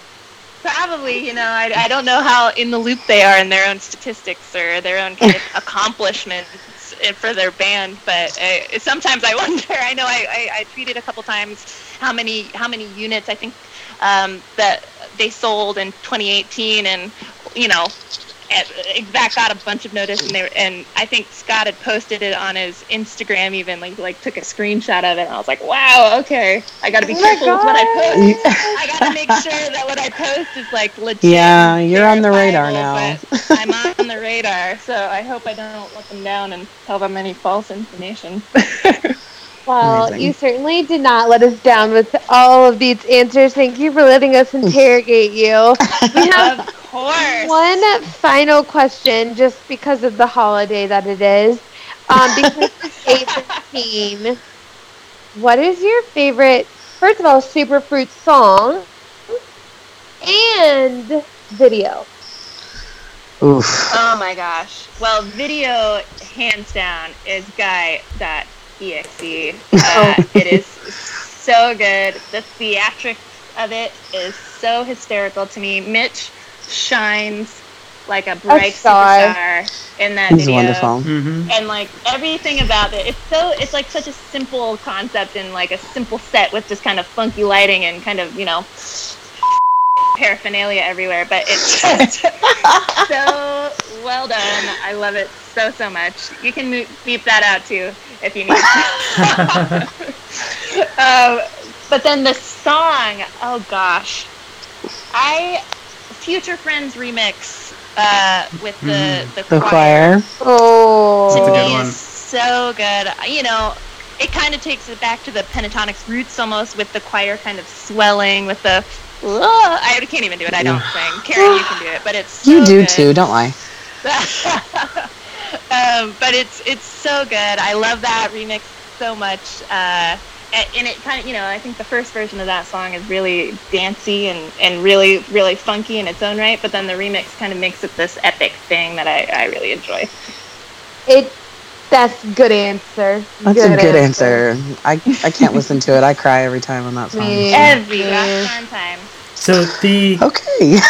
Probably, you know, I, I don't know how in the loop they are in their own statistics or their own kind of accomplishments for their band, but uh, sometimes I wonder. I know I, I, I tweeted a couple times how many how many units I think um, that they sold in 2018, and you know, and that got a bunch of notice, and they were, and I think Scott had posted it on his Instagram, even like like took a screenshot of it, and I was like, wow, okay, I got to be Oh careful with what I post. I got to make sure that what I post is like legit. Yeah, you're on the radar now. I'm on the radar, so I hope I don't let them down and tell them any false information. Well, Amazing. you certainly did not let us down with all of these answers. Thank you for letting us interrogate you. We have of course. one final question, just because of the holiday that it is. Um, because it's eight fifteen. What is your favorite? First of all, Superfruit song and video. Oof. Oh my gosh. Well, video, hands down, is guy.exe. Uh, it is so good. The theatrics of it is so hysterical to me. Mitch shines like a bright star. superstar in that He's video. wonderful. Mm-hmm. And like everything about it, it's so it's like such a simple concept and like a simple set with just kind of funky lighting and kind of you know paraphernalia everywhere. But it's just so well done. I love it so so much. You can beep that out too if you need. To Um, but then the song, oh gosh, I Future Friends remix uh, with the the, The choir. Oh, to That's a me one. is so good. You know, it kind of takes it back to the Pentatonix roots almost with the choir kind of swelling with the. Ugh, I can't even do it. I don't sing. Karen, you can do it, but it's so You do good. too, don't lie. um, but it's it's so good. I love that remix so much. Uh, a- and it kind of, you know, I think the first version of that song is really dancey and, and really, really funky in its own right. But then the remix kind of makes it this epic thing that I, I really enjoy. it. That's good answer. That's a good answer. I, I can't listen to it. I cry every time on that song. Me. Every last time. So the Okay.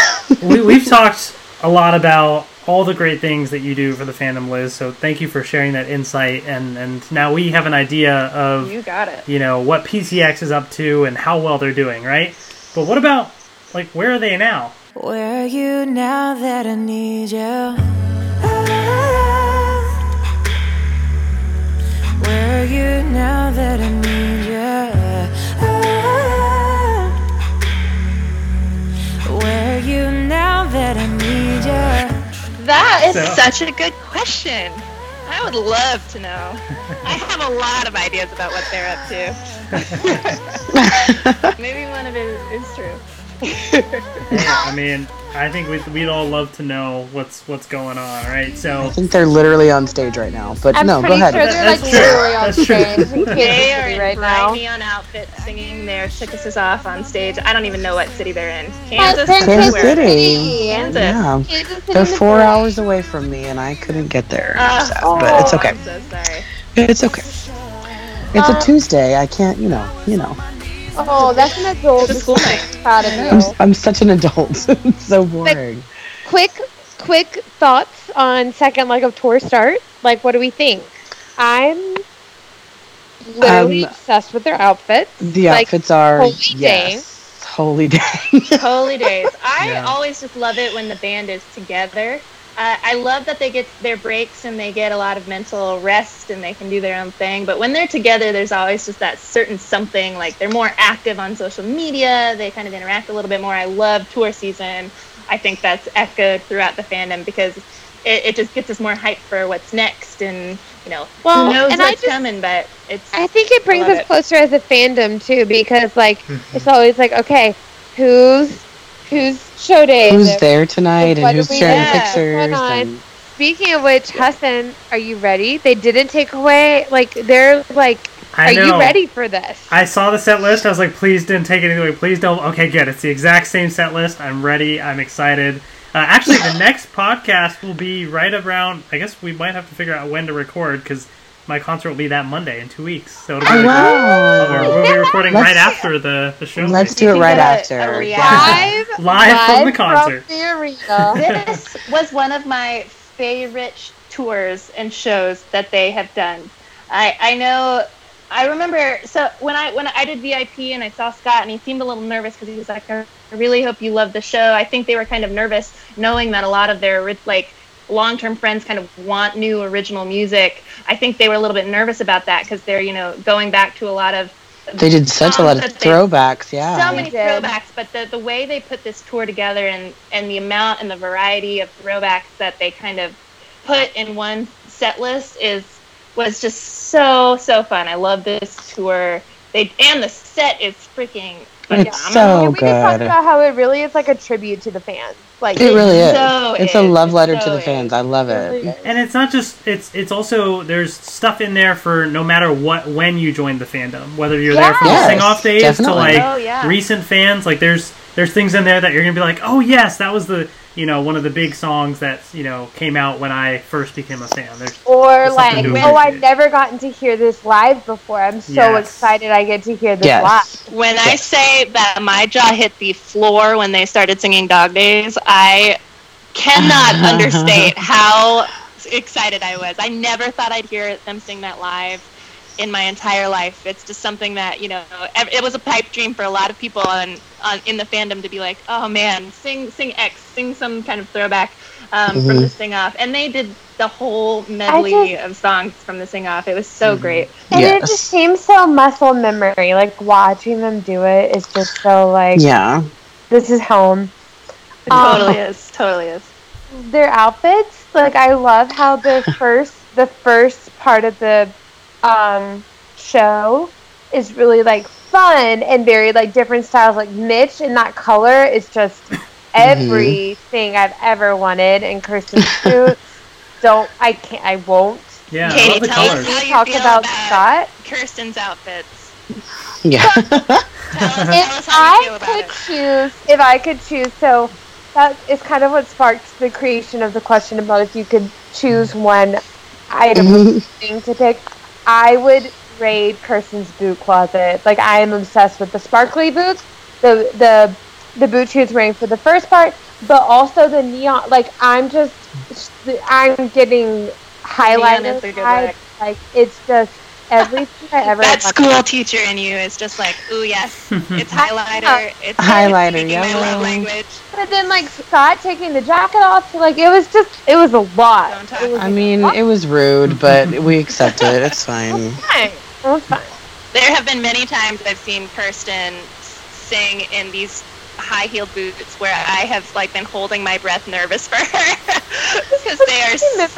we, we've talked a lot about all the great things that you do for the fandom, Liz. So thank you for sharing that insight. And and now we have an idea of You got it. you know what PTX is up to and how well they're doing, right? But what about like where are they now? Where are you now that I need you? That is So- such a good question. I would love to know. I have a lot of ideas about what they're up to. Maybe one of it is true. I mean, I think we'd, we'd all love to know what's what's going on, right? So I think they're literally on stage right now. But I'm no, go pretty ahead. sure they're like true. literally on That's stage in They are City in right bright now. neon outfits singing their Chickasaw off on stage. I don't even know what city they're in. Kansas? Kansas Kansas Where? City. Kansas. Yeah. Kansas City, They're four hours away from me, and I couldn't get there. I'm oh, but it's okay. I'm so sorry. It's okay. It's a Um, Tuesday. I can't, you know, you know. Oh, that's an adult. It's a school night. I'm. I'm such an adult. it's so boring. Quick, quick thoughts on second leg of tour start. Like, what do we think? I'm literally Um, obsessed with their outfits. The like, outfits are holy day. holy day. Holy days. I Yeah. always just love it when the band is together. Uh, I love that they get their breaks and they get a lot of mental rest and they can do their own thing. But when they're together, there's always just that certain something. Like they're more active on social media. They kind of interact a little bit more. I love tour season. I think that's echoed throughout the fandom because it, it just gets us more hyped for what's next. And you know, Well, who knows and I what's just- coming? But it's I think it brings us it. closer as a fandom too, because like it's always like, okay, who's who's show day? who's There- there tonight what and who's sharing have? pictures? And Speaking of which, Hassan, are you ready? They didn't take away like they're like, I are know. you ready for this? I saw the set list. I was like, please didn't take anything away. Please don't. Okay, good. It's the exact same set list. I'm ready. I'm excited. Uh, actually, the next podcast will be right around. I guess we might have to figure out when to record because my concert will be that Monday in two weeks. So it'll be oh wow! we're, we'll be recording Let's- right after the, the show. Let's do it right get a- a after. reaction. Live, Live from the concert. From the arena. this was one of my favorite tours and shows that they have done. I I know. I remember. So when I when I did VIP and I saw Scott and he seemed a little nervous because he was like, I really hope you love the show. I think they were kind of nervous knowing that a lot of their ori- like long-term friends kind of want new original music. I think they were a little bit nervous about that because they're you know going back to a lot of They did such a lot of songs they- throwbacks. Yeah. so many throwbacks, but the, the way they put this tour together and, and the amount and the variety of throwbacks that they kind of put in one set list is was just so so fun. I love this tour. They and the set is freaking It's phenomenal. so and we just talked about how it really is like a tribute to the fans. Like It really is. so it's a love It letter to so the is. fans. I love it. it. is. And it's not just it's it's also there's stuff in there for no matter what when you join the fandom, whether you're there from Yes, the sing off days definitely. to like Oh, yeah. recent fans. Like there's there's things in there that you're gonna be like, oh yes, that was the you know one of the big songs that you know came out when I first became a fan. There's Or There's like, oh, I've appreciate. never gotten to hear this live before. I'm so Yes. excited I get to hear this Yes. live. When I say that my jaw hit the floor when they started singing Dog Days, I cannot understate how excited I was. I never thought I'd hear them sing that live in my entire life. It's just something that, you know, it was a pipe dream for a lot of people on, on in the fandom to be like, "Oh man, sing sing X, sing some kind of throwback um, from Mhm. the sing off." And they did the whole medley just- of songs from the sing off. It was so Mhm. great. And it just seems so muscle memory. Like watching them do it is just so like Yeah. this is home. It Um, totally is. Totally is. Their outfits, like I love how the first the first part of the um show is really like fun and very like different styles. Like Mitch in that color is just everything I've ever wanted. And Kirsten's suit, don't I can't I won't. yeah, I love the tell us how you talk feel about about- Scott. Kirsten's outfits. Yeah. Tell us, tell us If how you I could it. choose, if I could choose, so that is kind of what sparked the creation of the question about if you could choose one item Mhm. thing to pick. I would raid Kirsten's boot closet. Like I am obsessed with the sparkly boots, the the the boot she was wearing for the first part, but also the neon. Like I'm just, I'm getting highlighted. is a good vibes. look. Like it's just everything I ever. That wanted. school teacher in you is just like, ooh yes, it's highlighter, it's Highlighter, it's speaking my love language. But then, like Scott taking the jacket off, like it was just, it was a lot. Don't talk. Was I a mean, lot. it was rude, but we accept it. It's fine. fine. It was fine. There have been many times I've seen Kirsten sing in these high-heeled boots where I have like been holding my breath, nervous for her because they are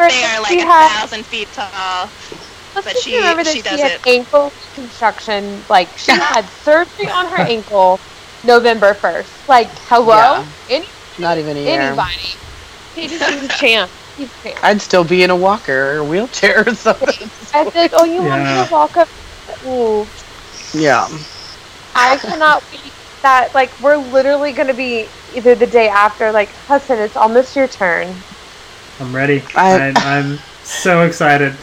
they are like a thousand feet tall. Let's But she- remember that she she, does had it. ankle reconstruction. Like she had surgery on her ankle November first. Like hello, Yeah. Any, Not even a year. anybody. He just he's a champ. He's a champ. I'd still be in a walker or wheelchair or something. I was like, oh, you want Yeah. me to walk up? Ooh, Yeah. I cannot wait. That like we're literally gonna be either the day after. Like Hudson, it's almost your turn. I'm ready. I'm, I'm so excited.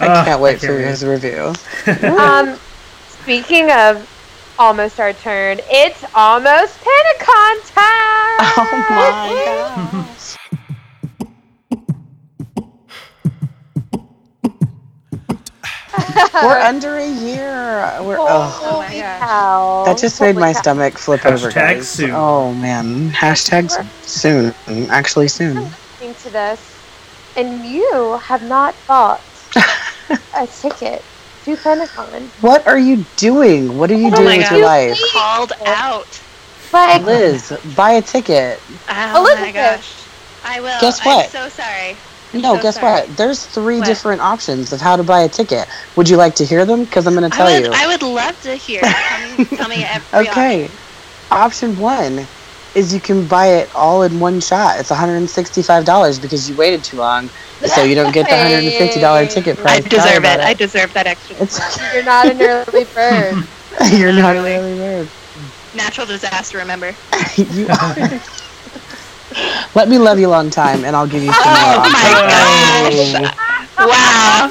I Ugh, can't wait can't for wait. his review. Um, speaking of almost our turn, it's almost Pentacon time. Oh my gosh. We're under a year. We're oh, Holy my gosh. that just made Holy my cow. stomach flip over. Hashtag soon. Oh man. Hashtag soon. Actually soon. listening to this, and you have not bought a ticket to Pentacon. What are you doing? What are you Oh doing with God. your life? Called out. Like, Liz, buy a ticket. Oh my gosh. I will. Guess what? I'm what? so sorry. I'm No, so guess sorry. what? There's three What? different options of how to buy a ticket. Would you like to hear them? Because I'm going to tell I would, you. I would love to hear. Tell me, tell me every Okay. Option one is you can buy it all in one shot. It's $165 because you waited too long, so you don't get the $150 ticket price. Sorry deserve about it. I deserve that extra. It's you're not an early bird. you're not an early bird. Natural disaster, remember? you are. Let me love you a long time, and I'll give you some more. Oh options. my Wow.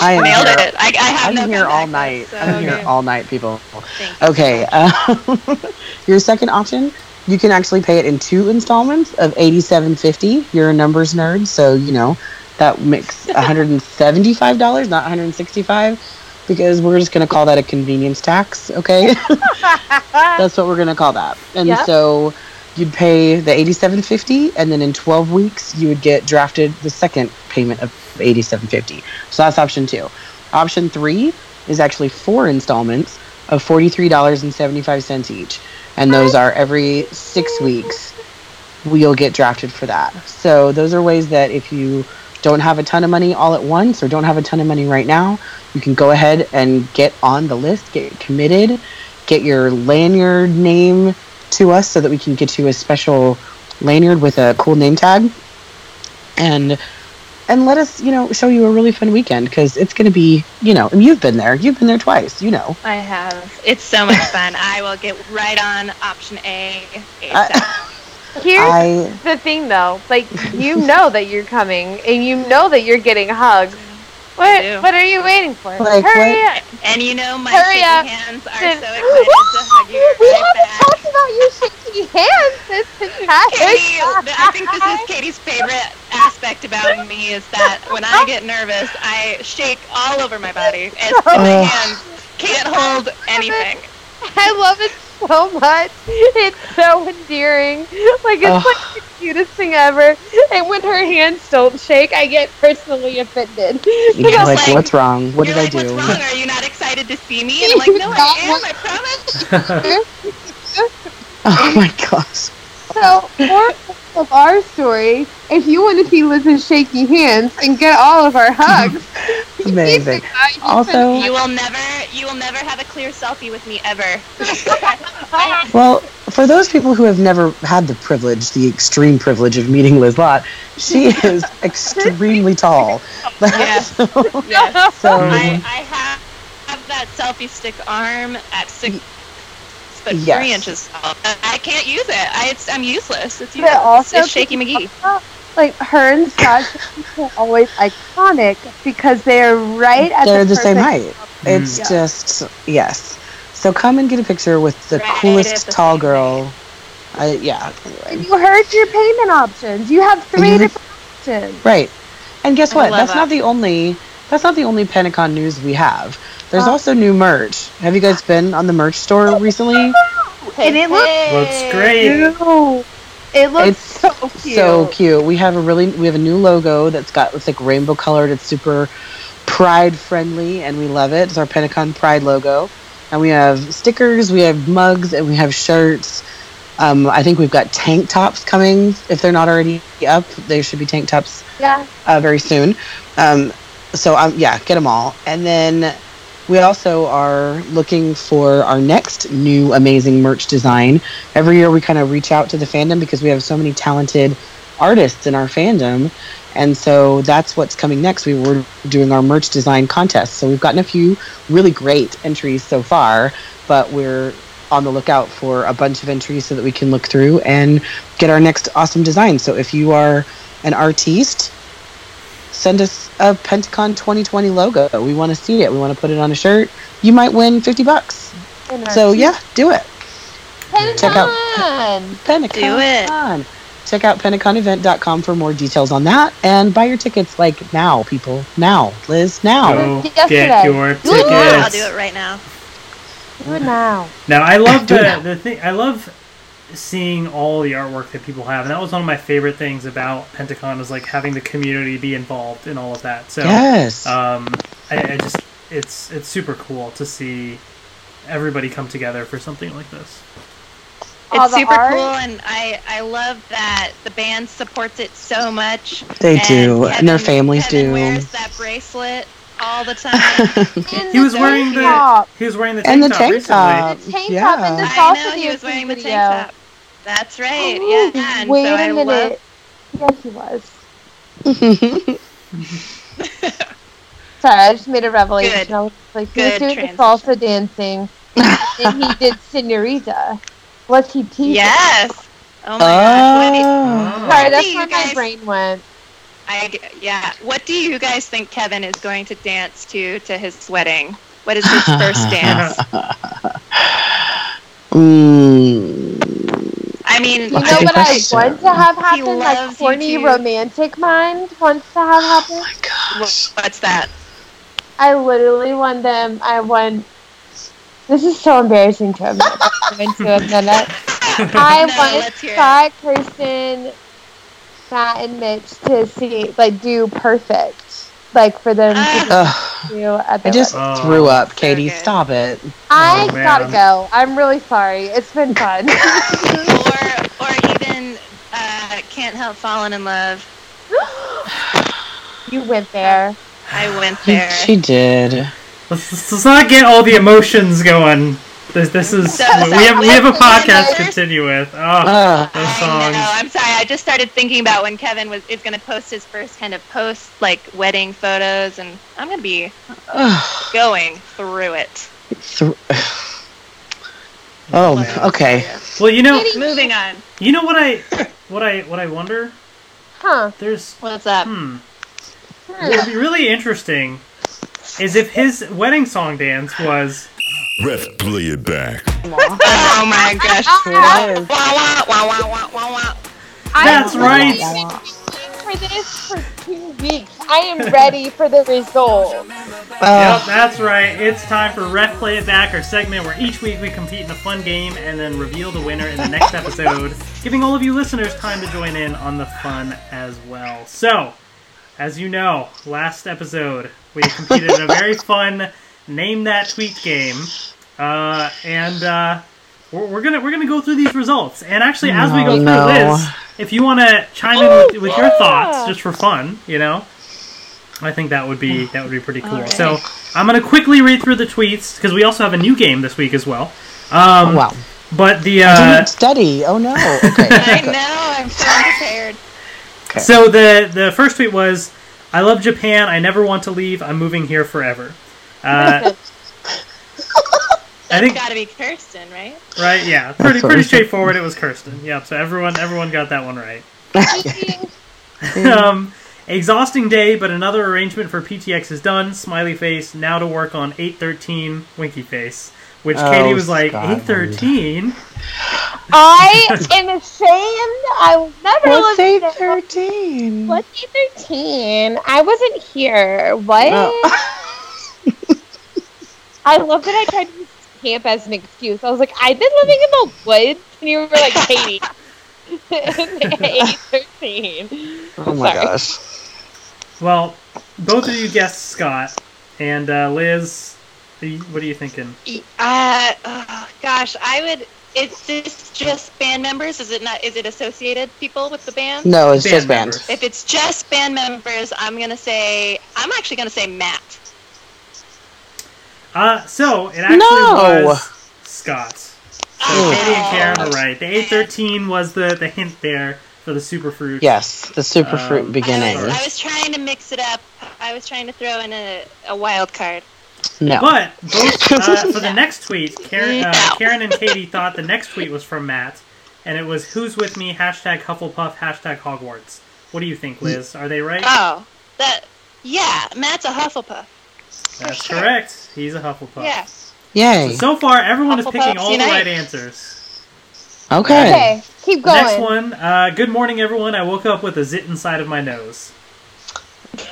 I am Nailed here. it. I, I have I'm no here all comeback. night. That's so I'm here good. all night, people. Thank you. Okay. Um, your second option, you can actually pay it in two installments of eighty-seven fifty. You're a numbers nerd, so you know that makes one hundred and seventy-five dollars, not one hundred and sixty-five. because we're just going to call that a convenience tax, okay? That's what we're going to call that. And Yep. so you'd pay the 8750 and then in 12 weeks you would get drafted the second payment of 8750. So that's option 2. Option 3 is actually four installments of $43.75 each. And those are every 6 weeks you'll get drafted for that. So those are ways that if you don't have a ton of money all at once or don't have a ton of money right now, you can go ahead and get on the list, get committed, get your lanyard name to us so that we can get you a special lanyard with a cool name tag. And and let us, you know, show you a really fun weekend because it's going to be, you know, and you've been there. You've been there twice, you know. I have. It's so much fun. I will get right on option A. I- ASAP. Here's I the thing, though. Like, you know that you're coming, and you know that you're getting hugs. What? What are you waiting for? Like, Hurry what? up! and you know my Hurry shaky up. hands are Then- so excited to hug you we right haven't back. talked about your shaky hands this entire Katie, I think this is Katie's favorite aspect about me is that when I get nervous, I shake all over my body, and my oh. hands can't hold anything. I love it so much. It's so endearing. Like it's Ugh. like the cutest thing ever. And when her hands don't shake, I get personally offended. you're like, like, what's wrong? What You're did like, I do? what's wrong? Are you not excited to see me? And I'm like, no, I am. I promise. Oh my gosh. So, for of our story, if you want to see Liz's shaky hands and get all of our hugs, Amazing. Also, You will never, you will never have a clear selfie with me ever. well, for those people who have never had the privilege, the extreme privilege of meeting Liz Lott, she is extremely tall. Yes. yes. so, I, I have, have that selfie stick arm at six foot Yes. three inches tall. I can't use it. I, it's, I'm useless. It's But useless. also, it's Shaky McGee. like her and Sasha are always iconic because they're right at they're the, the same perfect- height. It's Yeah. just, yes. So come and get a picture with the Right coolest the tall girl. I, yeah, And anyway. you heard your payment options. You have three you- different options. Right. And guess what? love That's not the only that's not the only Pentacon news we have. There's Uh. also new merch. Have you guys been on the merch store recently? And it looks Looks great. Ew. It looks It's so cute. So cute. We have a really we have a new logo that's got it's like rainbow colored. It's super pride friendly and we love it. It's our Pentacon Pride logo. And we have stickers, we have mugs, and we have shirts. Um, I think we've got tank tops coming. If they're not already up, there should be tank tops Yeah. uh, very soon. Um, so um, yeah, get them all. And then we also are looking for our next new amazing merch design. Every year we kind of reach out to the fandom because we have so many talented artists in our fandom. And so that's what's coming next. We were doing our merch design contest. So we've gotten a few really great entries so far, but we're on the lookout for a bunch of entries so that we can look through and get our next awesome design. So if you are an artiste, send us a Pentacon 2020 logo. We want to see it. We want to put it on a shirt. You might win 50 bucks. And our So yeah, do it. check out- Pentacon. Pentacon. Do it. Check out pentaconevent.com for more details on that and buy your tickets like now, people. Now. Liz, now. Go Yesterday. get your Ooh, I'll tickets. do it right now. Do it now. Now I love the the thing. I love seeing all the artwork that people have, and that was one of my favorite things about Pentacon was like having the community be involved in all of that. So Yes. um, I, I just it's it's super cool to see everybody come together for something like this. All It's super art. cool, and I I love that the band supports it so much. they and do. and their Kevin- families Kevin do. wears that bracelet all the time. In He was wearing the top. he was wearing the tank and the top tank recently. top. The tank yeah. top and the I salsa know he was wearing the video. tank top. That's right. Ooh, Yeah. And Wait so I a love minute. Yes, he was. Sorry, I just made a revelation. Good. I was like, he was doing transition. the salsa dancing, and he did Senorita. Was he teasing? Yes. Oh my gosh. What do you, Oh. Sorry, What that's do you where my brain went. I, g- yeah. What do you guys think Kevin is going to dance to to his wedding? What is his first dance? Mm. I mean, You know what I want to have happen? loves Like corny romantic mind wants to have oh happen. my gosh. what's that? I literally won them. I won. This is so embarrassing to admit. I'm into a. I No, won let's hear. Scott, Kirsten, Matt, and Mitch to see like do perfect, like for them Ah. To do at the I just Oh. threw up, Katie. good. Stop it. I Oh, gotta go. I'm really sorry. It's been fun. or or even uh, can't help falling in love. you went there. I went there. she did. Let's, let's not get all the emotions going. This, this is So- we have we have a podcast to continue with. Oh, Ugh. those I songs. know. I'm sorry. I just started thinking about when Kevin was is going to post his first kind of post like wedding photos, and I'm going to be Ugh. going through it. Thr- oh, okay. Well, you know, Moving on. you know what I what I what I wonder. Huh. There's What's up? hmm. What would be really interesting is if his wedding song dance was Ref, play it back. Oh my gosh. Wah, wah, wah. That's right. for this for two weeks. I am ready for the result. Yep, that's right. It's time for Ref Play It Back, our segment where each week we compete in a fun game and then reveal the winner in the next episode, giving all of you listeners time to join in on the fun as well. So, as you know, last episode we competed in a very fun Name That Tweet game, uh, and uh, we're, we're gonna we're gonna go through these results. And actually, as we go Oh, through, no. Liz, if you want to chime in with, with your thoughts, just for fun, you know. I think that would be that would be pretty cool. Alright. So I'm gonna quickly read through the tweets because we also have a new game this week as well. Um, wow. But the I uh, didn't study. Oh no. Okay. I know. I'm so unprepared. so the the first tweet was, "I love Japan. I never want to leave. I'm moving here forever." Uh, I That's think got to be Kirsten, right? right, yeah, pretty pretty straightforward. It was Kirsten. Yep. So everyone everyone got that one right. Um, exhausting day, but another arrangement for PTX is done. Smiley face. Now to work on 813. Winky face. Which Oh, Katie was like, 813? I am ashamed. I will never What's listen eight to thirteen? What's eight thirteen? I wasn't here. What? Oh. I love that I tried to use camp as an excuse. I was like, I've been living in the woods, and you were like, Katie. eight thirteen. Oh my Sorry. gosh. Well, both of you guessed Scott. And uh, Liz, what are you thinking? Uh, oh, gosh, I would. Is this just band members? Is it not? Is it associated people with the band? No, it's Band just band. members. If it's just band members, I'm gonna say. I'm actually gonna say Matt. Uh, so, it actually No. was Scott. So Katie and Karen were right. The 813 was the, the hint there for the superfruit. Yes, the super Um, fruit beginning. I was, I was trying to mix it up. I was trying to throw in a, a wild card. No. But both uh, for the next tweet, Karen, uh, No. Karen and Katie thought the next tweet was from Matt, and it was "Who's with me?" hashtag Hufflepuff hashtag Hogwarts. What do you think, Liz? Are they right? Oh, that. Yeah, Matt's a Hufflepuff. That's sure. correct. He's a Hufflepuff. Yeah. Yay. So far, everyone is picking all the right answers. Okay. Okay, keep going. Next one. Uh, good morning, everyone. I woke up with a zit inside of my nose.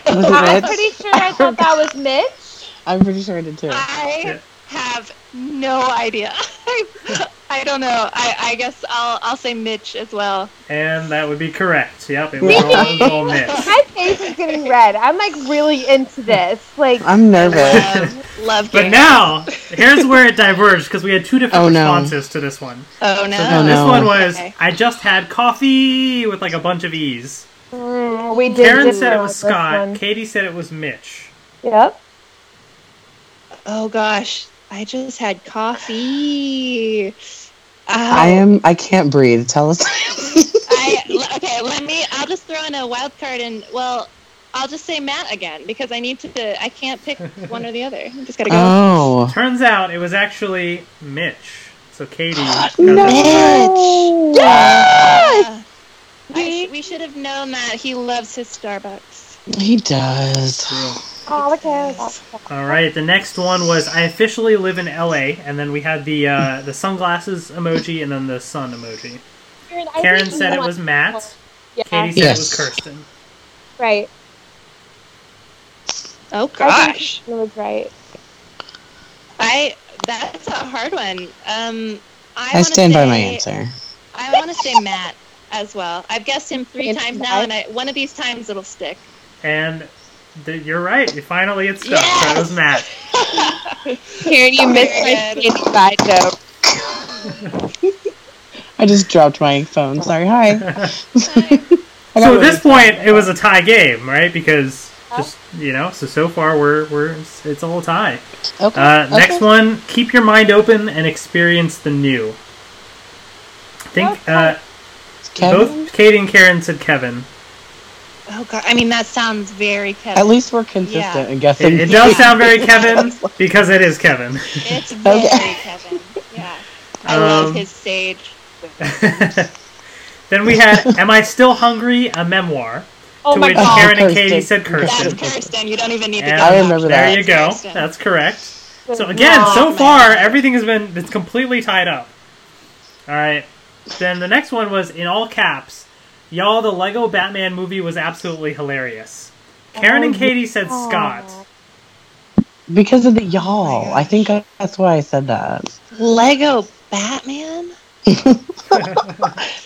I'm pretty sure I thought that was Mitch. I'm pretty sure I did too. I Yeah. have no idea. I don't know. I, I guess I'll I'll say Mitch as well. And that would be correct. Yep, it was all, it was all Mitch. My face is getting red. I'm like really into this. Like, I'm nervous. Love, love But now, here's where it diverged because we had two different Oh, no. responses to this one. Oh no. So Oh, this no. one was Okay. I just had coffee with like a bunch of E's. mm, we did. Karen said it was Scott. one. Katie said it was Mitch. Yep. Oh gosh, I just had coffee. Oh, I am. I can't breathe. Tell us. I l- okay. Let me. I'll just throw in a wild card and well, I'll just say Matt again because I need to. I can't pick one or the other. I just gotta go. oh. Turns out it was actually Mitch. So Katie. got No. this one. Yes. Uh, I sh- we should have known that he loves his Starbucks. He does. Oh, okay. All right. The next one was I officially live in LA, and then we had the uh, the sunglasses emoji and then the sun emoji. Karen, Karen said it was Matt. Yeah. Katie said it was Kirsten. Right. Oh gosh, think it was right. I that's a hard one. Um, I, I wanna stand by my answer. I want to say Matt as well. I've guessed him three times now, and I, one of these times it'll stick. And th- you're right. You finally it stuck. So it was Matt. Karen, you missed my Very skinny side joke. I just dropped my phone. Sorry. Hi. I got So at this point, it was a tie game, right? Because just you know, so so far we're we're it's, it's all tie. Okay. Uh, okay. Next one, keep your mind open and experience the new. I think uh, both Katie and Karen said Kevin. Oh god, I mean that sounds very Kevin. At least we're consistent Yeah. in guessing. It, it does sound very Kevin because it is Kevin. it's very Okay. Kevin. Yeah, I love Um, his sage. then we had "Am I Still Hungry?" a memoir, Oh to my which god. Karen and Kirsten. Katie said That's Kirsten. Kirsten. You don't even need to. And go I remember watch that. There you go. Kirsten. That's correct. So again, Wow. so far everything has been it's completely tied up. All right. Then the next one was in all caps. Y'all, the Lego Batman movie was absolutely hilarious. Karen and Oh, Katie said yeah. Scott. because of the Oh y'all. my I think I, that's why I said that. Lego Batman.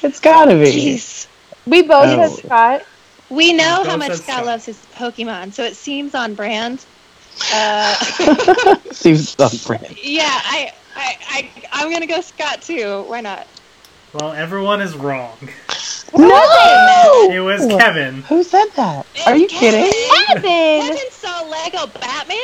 It's gotta be. Jeez. We both Oh. said Scott. We know Both how much Scott Scott. loves his Pokemon, so it seems on brand. Uh, Seems on brand. yeah, I, I, I, I'm gonna go Scott too. Why not? Well, everyone is wrong. No! It was Kevin. Who said that? Are you kidding? Kevin! Kevin saw Lego Batman.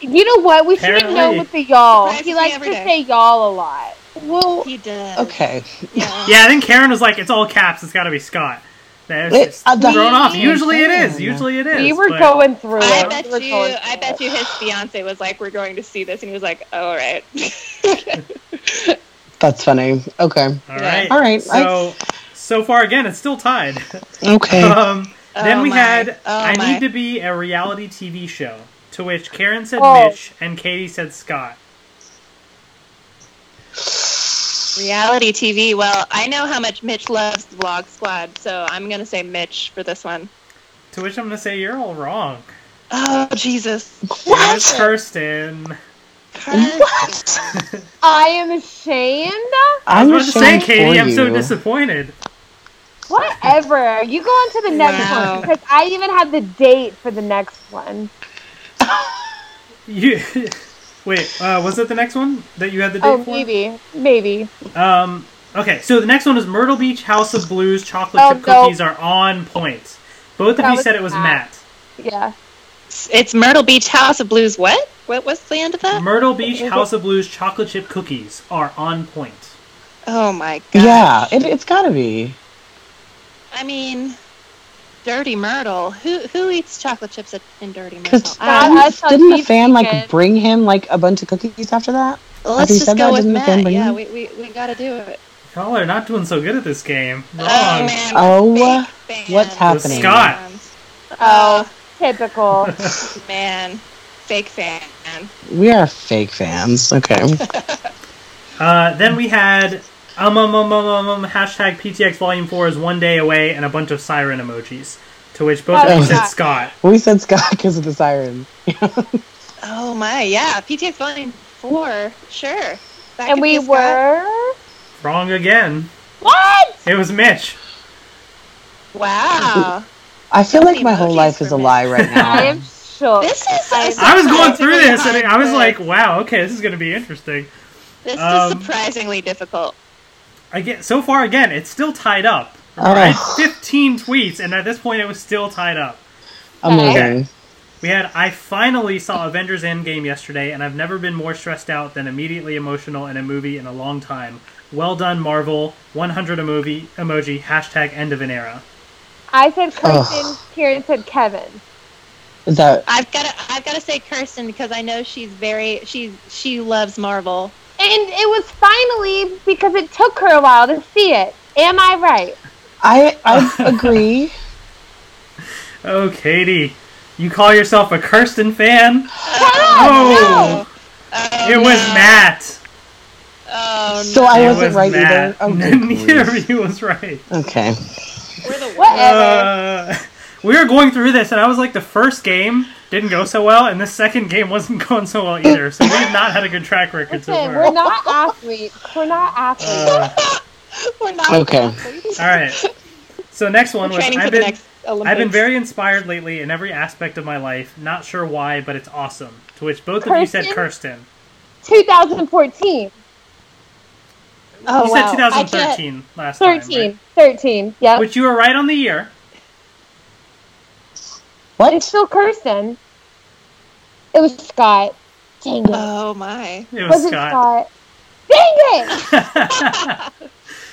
You know what? We should have Apparently. known with the y'all. Surprises He me likes to day. say y'all a lot. Well, He does. okay. Yeah. Yeah, I think Karen was like, "It's all caps. It's got to be Scott." That was It- just uh, the- thrown off. We- Usually it is. Usually it is. we were but- going through I it. bet We were you. going I through bet it. you his fiance was like, "We're going to see this," and he was like, oh, "All right." That's funny. Okay. All right. All right, So so far again, it's still tied. Okay. Um, then Oh we my. had Oh I my. need to be a reality TV show, to which Karen said Oh. Mitch and Katie said Scott. Reality TV. Well, I know how much Mitch loves the Vlog Squad, so I'm gonna say Mitch for this one. To which I'm gonna say you're all wrong. Oh Jesus! It was Kirsten. What? I am ashamed. I I'm was about to say, ashamed Katie, for I'm so you. disappointed. Whatever. You go on to the next Wow. one because I even have the date for the next one. You wait. Uh, was it the next one that you had the date Oh, for? maybe, maybe. Um. Okay, so the next one is Myrtle Beach House of Blues chocolate Oh, chip no. cookies are on point. Both of you said it was Matt. Matt. Yeah. It's Myrtle Beach House of Blues. What? What was the end of that? Myrtle Beach House of Blues chocolate chip cookies are on point. Oh my god. Yeah, it, it's gotta be. I mean, Dirty Myrtle. Who who eats chocolate chips at, in Dirty Myrtle? Because I Not don't- us on didn't the fan like Secret. bring him like a bunch of cookies after that? let's Have just said go that? with Didn't the fan Matt. bring Yeah, him? we, we, we gotta do it. Y'all are not doing so good at this game. Wrong. Oh man. Oh, fake fan. what's happening? Scott. Oh, typical. Man, fake fan. We are fake fans. Okay. Uh, then we had um um um um um, um hashtag PTX Volume Four is one day away and a bunch of siren emojis. To which both of Oh, you said yeah. Scott. we said Scott because of the siren. Oh my, yeah. PTX Volume Four, sure. That and could we a Scott. were. Wrong again. What? It was Mitch. Wow. I feel like my whole emojis life is for a me. lie right now. I now. am shook. This is. I- I was going through surprisingly this and I was like, wow, okay, this is gonna be interesting. This um, is surprisingly difficult. I get so far again, it's still tied up. Oh. I had 15 tweets, and at this point, it was still tied up. Amazing. We had I finally saw Avengers Endgame yesterday, and I've never been more stressed out than immediately emotional in a movie in a long time. Well done, Marvel. 100 a movie emoji. Hashtag end of an era. I said Kirsten. Kieran said Kevin. Is that I've got to. I've got to say Kirsten because I know she's very. She's she loves Marvel. And it was finally because it took her a while to see it. Am I right? I I agree. Oh, Katie, you call yourself a Kirsten fan? Oh, Oh, Oh, it was no. Matt. Oh no. So. I It wasn't was right Matt. either. Oh, good Neither grief. of you was right. Okay. We're the Whatever. Uh, we were going through this, and I was like, the first game, didn't go so well, and this second game wasn't going so well either. So we've not had a good track record so far. we're not athletes. We're not athletes. Uh, We're not Okay. athletes. all right. So next one We're was I've been next I've been very inspired lately in every aspect of my life. Not sure why, but it's awesome. To which both of you said Kirsten? Kirsten. 2014. Oh, you wow. said I can't- 2013 last time, 13. 13. Yep. right? Which you were right on the year. It's What? still Kirsten. It was Scott. Dang it. Oh my. It was Wasn't Scott. Dang it!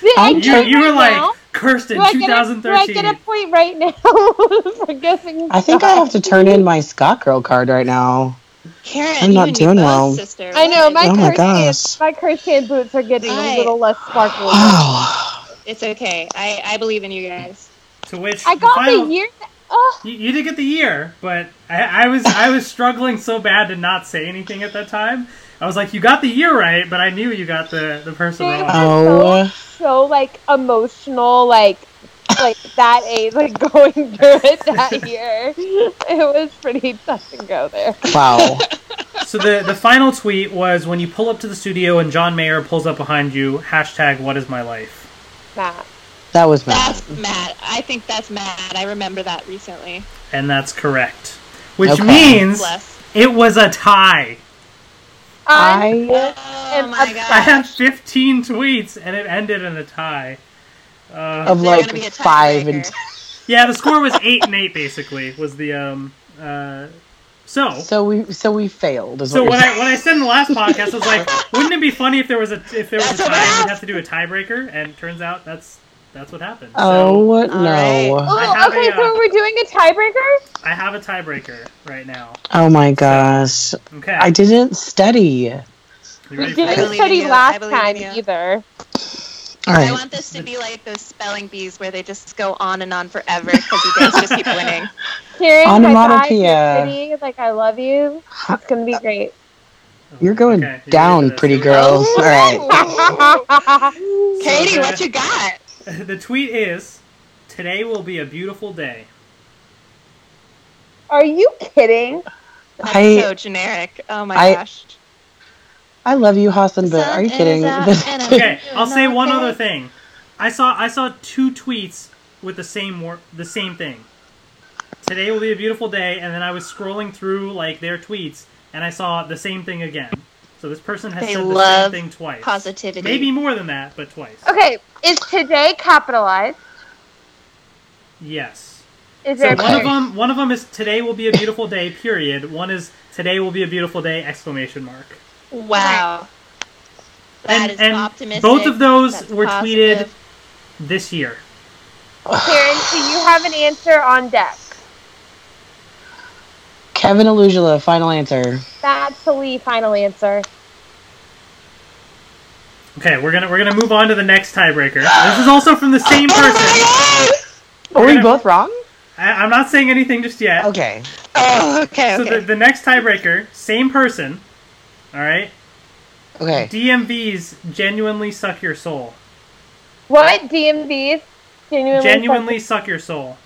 Did you you were right like now? Kirsten do I, get a, do I 2013. get a point right now for guessing? I think I have to turn in my Scott Girl card right now. Karen, I'm not doing well. Sister. I know my Oh my Kirsten, gosh. my Kirsten boots are getting I- a little less sparkly. Wow. It's okay. I, I believe in you guys. To which I the got final, the year. Oh, You, you did get the year, but I, I was I was struggling so bad to not say anything at that time. I was like, you got the year right, but I knew you got the the person wrong. Oh. so like emotional, like like that age, like going through it that year. It was pretty tough to go there. Wow. So the the final tweet was when you pull up to the studio and John Mayer pulls up behind you. Hashtag What is my life? Matt. That was Matt. That's Matt. I think that's Matt. I remember that recently. And that's correct. Which Okay. means Bless. it was a tie. I, I Oh my I god. had 15 tweets and it ended in a tie. Uh, of They're like gonna be a five and tiebreaker. yeah, the score was eight and eight basically. Was the um uh so so we so we failed. Is So what when you're I when I said in the last podcast, I was like, wouldn't it be funny if there was a if there was a what tie, I we'd have to do a tiebreaker, and turns out that's that's what happened. Oh So no! right. I Oh, okay. a, uh, so we're doing a tiebreaker. I have a tiebreaker right now. Oh my gosh! Okay, I didn't study. You We I didn't study in you. I last time you. either. I want this to be like those spelling bees where they just go on and on forever because you guys just keep winning. Karen, high five, Onomatopoeia. you're like I love you. It's gonna be great. You're going Okay, you ready for down, this? pretty Here we go. girls. All right. Katie, what you got? The tweet is, "Today will be a beautiful day." Are you kidding? That's I so generic. Oh my I- gosh. I love you, Hassan, but are you kidding? out This- and I'm Okay, I'll say one okay. other thing. I saw I saw two tweets with the same wor- the same thing. Today will be a beautiful day, and then I was scrolling through like their tweets, and I saw the same thing again. So this person has They said the same thing twice. Positivity. Maybe more than that, but twice. Okay, is today capitalized? Yes. Is So one of them one of them is today will be a beautiful day. Period. One is today will be a beautiful day! Exclamation mark. Wow. That And- is and optimistic. both of those That's were positive. tweeted this year. Karen, do you have an answer on deck? Kevin Olusola, final answer. That's the Lee final answer. Okay, we're gonna we're gonna move on to the next tiebreaker. This is also from the same oh person. Are We're we gonna- both wrong? I, I'm not saying anything just yet. Okay. Oh, okay, So okay. the, the next tiebreaker, same person. All right. Okay. DMVs genuinely suck your soul. What DMVs? Genuinely. Genuinely suck your soul.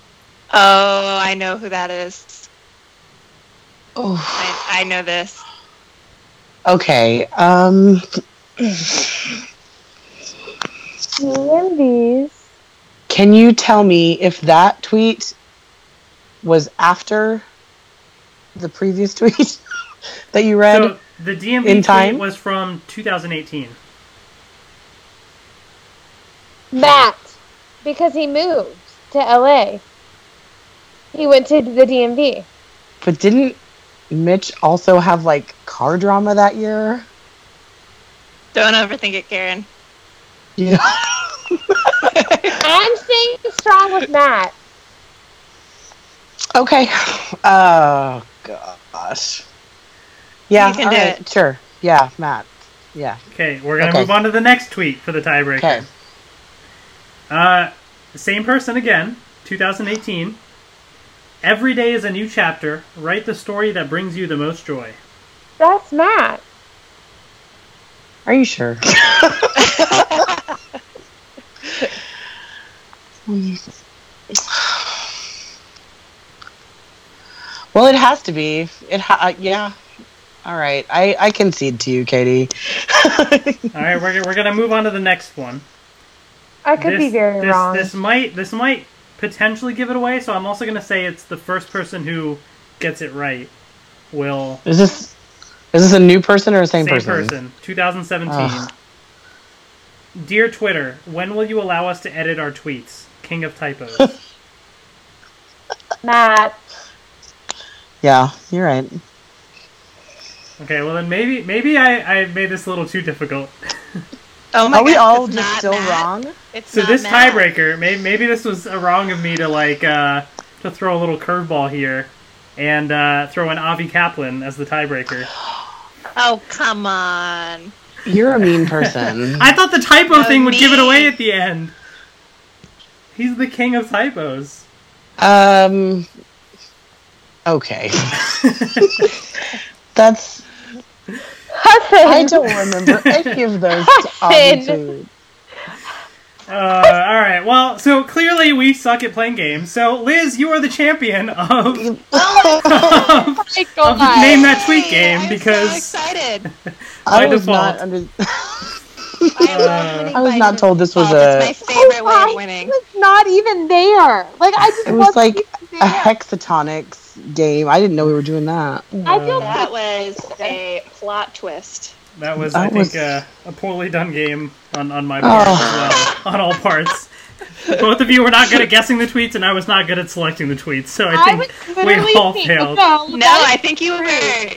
oh, I know who that is. Oh. I, I know this. Okay. Um. DMVs. Can you tell me if that tweet was after the previous tweet that you read? So the DMV In tweet time? was from 2018. Matt, because he moved to LA. He went to the DMV. but didn't Mitch also have like car drama that year? Don't overthink it, Karen. Yeah. I'm staying strong with Matt. okay. Oh gosh. Yeah. You can all do right, it. Sure. Yeah, Matt. Yeah. Okay, we're gonna Okay. move on to the next tweet for the tiebreaker. Okay. Uh, the same person again, 2018. Every day is a new chapter. Write the story that brings you the most joy. That's Matt. Are you sure? Well, it has to be. It ha- uh, yeah. All right, I I concede to you, Katie. All right, we're, we're gonna move on to the next one. I could be very this, wrong. This might this might potentially give it away. So I'm also gonna say it's the first person who gets it right will Is this is this a new person or a same, same person? person. 2017. Ugh. Ah. Dear Twitter, when will you allow us to edit our tweets? King of typos. Matt. Yeah, you're right. okay, well then maybe maybe I, I made this a little too difficult. Oh my Are we God, all it's just not still Matt. wrong? It's So not this Matt. tiebreaker, maybe, maybe this was a wrong of me to like uh, to throw a little curveball here and uh, throw in Avi Kaplan as the tiebreaker. Oh come on. You're a mean person. I thought the typo No, thing would give it me. away at the end. He's the king of typos. um. Okay. That's. I don't remember any of those. Hudson. Uh, all right. Well, so clearly we suck at playing games. So Liz, you are the champion of, of, Oh of name that tweet Yay, game I'm because so excited. I By was not under. I I was not told this was default. a- It's my favorite way Oh, of winning. It was not even there. Like I just It was wasn't like even a there. Hexatonics game. I didn't know we were doing that. I feel That was a plot twist. that was, I That think, was- uh, a poorly done game on, on my part Oh. as well, on all parts. Both of you were not good at guessing the tweets, and I was not good at selecting the tweets. So I I think was we all thinking- failed. No, No, I think you were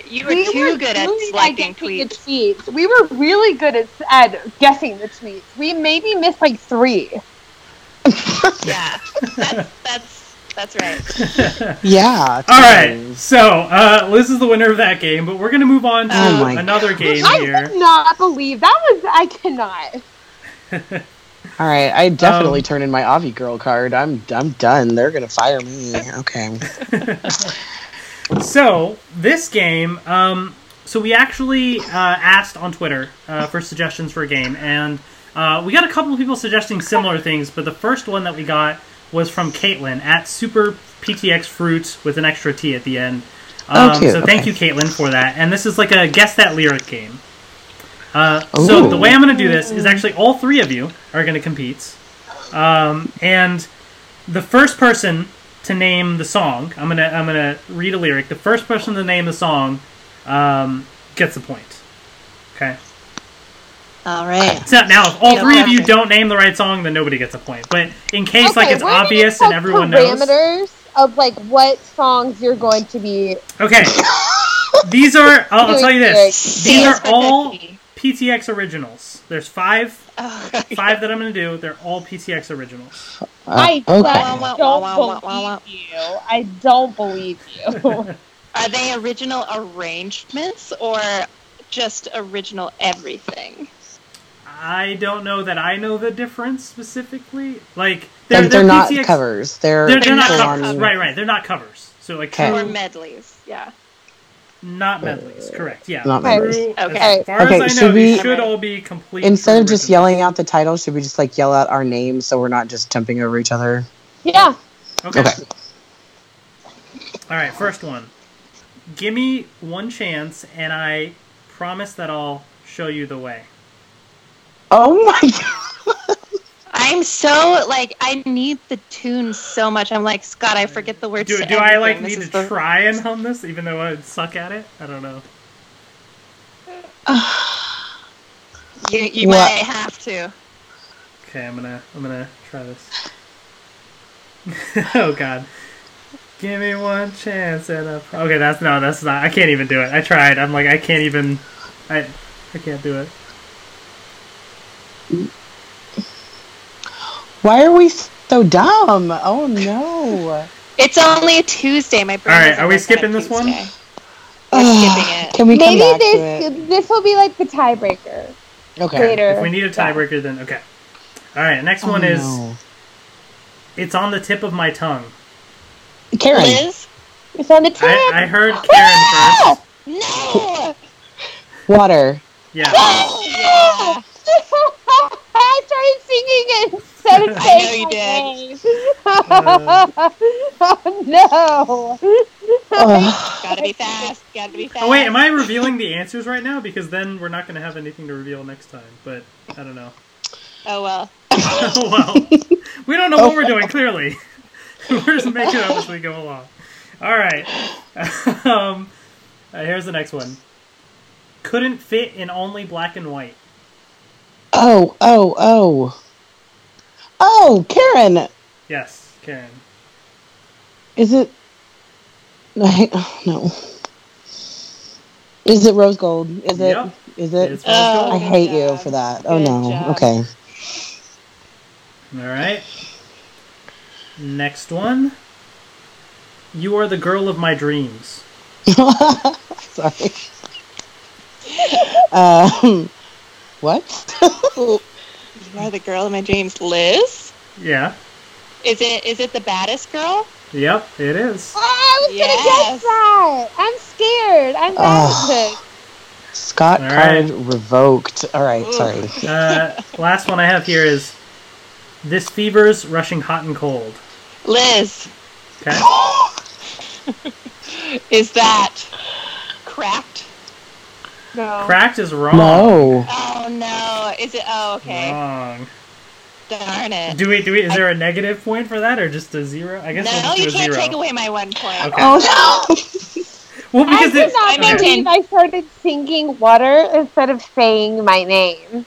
you were We too were good at selecting tweets. The tweets. We were really good at, at guessing the tweets. We maybe missed like three. Yeah, that's that's that's right. Yeah. All right, so uh, Liz is the winner of that game, but we're gonna move on to Oh my another game here. I here. cannot believe that was. I cannot. All right. I definitely Um, turned in my Avi girl card. I'm I'm done. They're gonna fire me. Okay. So this game, um, so we actually uh, asked on Twitter uh, for suggestions for a game, and uh, we got a couple of people suggesting similar things. But the first one that we got was from Caitlin at Super PTX Fruits with an extra T at the end. Um, Oh, cute. So thank Okay. you, Caitlin, for that. And this is like a guess that lyric game. Uh, so the way I'm going to do this is actually all three of you are going to compete, um, and the first person to name the song, I'm gonna I'm gonna read a lyric. The first person to name the song um, gets a point. Okay. All right. So now, if all No three of you don't name the right song, then nobody gets a point. But in case like it's obvious and everyone knows, parameters of like what songs you're going to be. okay. These are. I'll, I'll tell you this. These are all cookie. PTX originals. There's five Oh, five that I'm gonna do. They're all PTX originals. I Uh, okay. just Wah, wah, don't believe you. I don't believe you. Are they original arrangements or just original everything? I don't know that I know the difference specifically. Like they're, Like they're, they're not PTX covers. They're, They're, they're not covers. on- Right, right. They're not covers. So like Okay. true, Or medleys? Yeah. not medleys. Correct. Yeah. Not True, medleys. Okay. As far Okay, as I know, should these we- should all be complete. Instead of just yelling out the title, should we just like yell out our names so we're not just jumping over each other? yeah. Okay. Okay. All right. First one. Give me one chance, and I promise that I'll show you the way. Oh my god! I'm so like I need the tune so much. I'm like Scott. I forget the words. Do, to do I like everything. need to the- try and hum this, even though I suck at it? I don't know. You, you What? might have to. Okay, I'm gonna I'm gonna try this. oh god. Give me one chance and a Okay, that's no, that's not I can't even do it. I tried. I'm like I can't even I I can't do it. Why are we so dumb? Oh no! It's only a Tuesday. My brain All right, are we work on a skipping this one? Tuesday. We're skipping it. Can we come Maybe back to this it? this will be like the tiebreaker Okay. later. If we need a tiebreaker then okay. Alright, next oh, one Oh, is no. it's on the tip of my tongue. Karen. Liz? It's on the tip. I, I heard Karen first. No. Water. Yeah. Yeah. I started singing it. instead of I saying know you my did. name. oh no! Ugh. Gotta be fast. Gotta be fast. Oh wait, am I revealing the answers right now? Because then we're not going to have anything to reveal next time. But I don't know. Oh well. oh well, we don't know what we're doing. Clearly, we're just making up as we go along. All right. um, uh, here's the next one. Couldn't fit in only black and white. Oh, oh, oh. Oh, Karen. Yes, Karen. Is it? I, no. Is it rose gold? Is it? Yep. Is it? It's Oh, I good hate you for that. Oh no. job. Okay. All right. Next one. You are the girl of my dreams. Sorry. Um, what? You are the girl in my dreams, Liz. Yeah. Is it is it the baddest girl? Yep, it is. Oh, I was Yes. gonna guess that. I'm scared. I'm Ugh. bad. Scott All card right. revoked. All right. Ooh. Sorry. Uh, last one I have here is this fever's rushing hot and cold. Liz. Okay. Is that cracked? No. Cracked is wrong. No. Oh no. Is it? Oh okay. Wrong. Darn it. Do we? Do we? Is there a negative point for that, or just a zero? I guess we'll No, you a can't zero. take away my one point. Okay. Oh no. Well, because I did it, not I maintain- believe I started singing water instead of saying my name.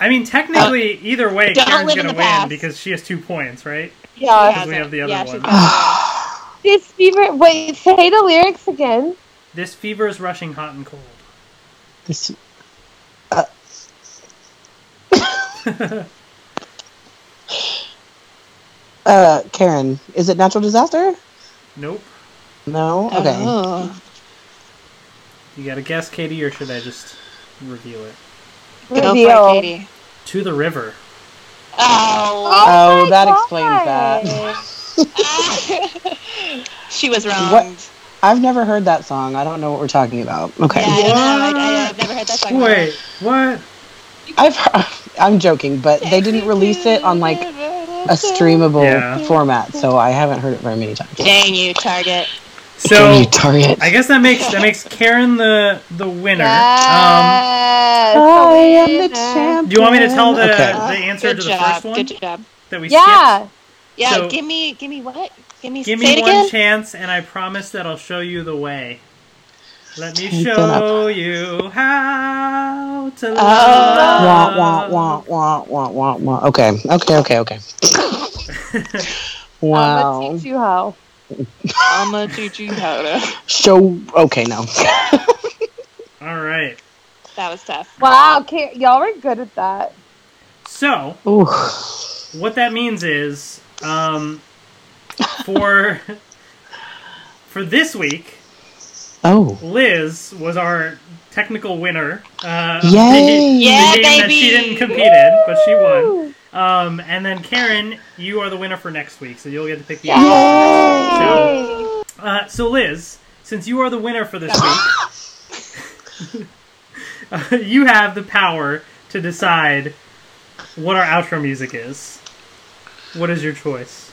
I mean, technically, uh, either way, Karen's gonna win past. because she has two points, right? Yeah. Because we have the other yeah, one. This fever. Wait, say the lyrics again. This fever is rushing hot and cold. This, uh, Karen, is it natural disaster? Nope. No. one. Okay. Oh. You gotta guess, Katie, or should I just reveal it? Go for Reveal. it, Katie. To the river. Oh. Oh, my that God. explains that. she was wrong. What? I've never heard that song. I don't know what we're talking about. Okay. Yeah, I don't know. I, I, have never heard that song. Wait, what? I've heard, I'm joking, but they didn't release it on like a streamable Yeah. format, so I haven't heard it very many times. Dang you, Target. So Damn you, Target. I guess that makes that makes Karen the the winner. Um, I am the champion. do you want me to tell the Okay. the answer Good to the job. first one Good job. that we Yeah. skipped? Yeah, So- give me, give me what? Give me, Give me one again. chance, and I promise that I'll show you the way. Let me Take show you how to Oh. love. Wah, wah, wah, wah, wah, wah. Okay, okay, okay, okay. I'm wow. gonna teach you how. I'm gonna teach you how to. So, okay, no. All right. That was tough. Wow, Ka- y'all were good at that. So Ooh. what that means is, um, for for this week, Oh. Liz was our technical winner. Uh, Yay. The, Yeah, the game that she didn't compete in, but she won. Um, and then Karen, you are the winner for next week, so you'll get to pick the. So, uh, so Liz, since you are the winner for this week, uh, you have the power to decide what our outro music is. What is your choice?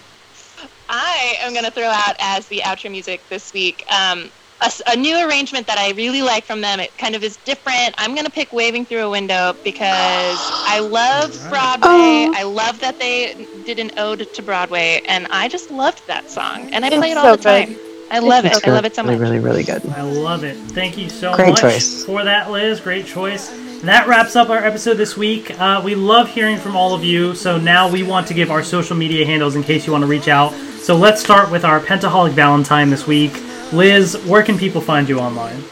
I am gonna throw out as the outro music this week. Um, a, s- a new arrangement that I really like from them. It kind of is different. I'm gonna pick "Waving Through a Window" because I love Broadway. I love that they did an ode to Broadway, and I just loved that song. And I It's play it all so the time. good. I love It's it. so I love it so Really, much. really, really good. I love it. Thank you so Great much choice. for that, Liz. Great choice. That wraps up our episode this week. Uh, we love hearing from all of you. So now we want to give our social media handles in case you want to reach out. So let's start with our Pentaholic Valentine this week. Liz, where can people find you online?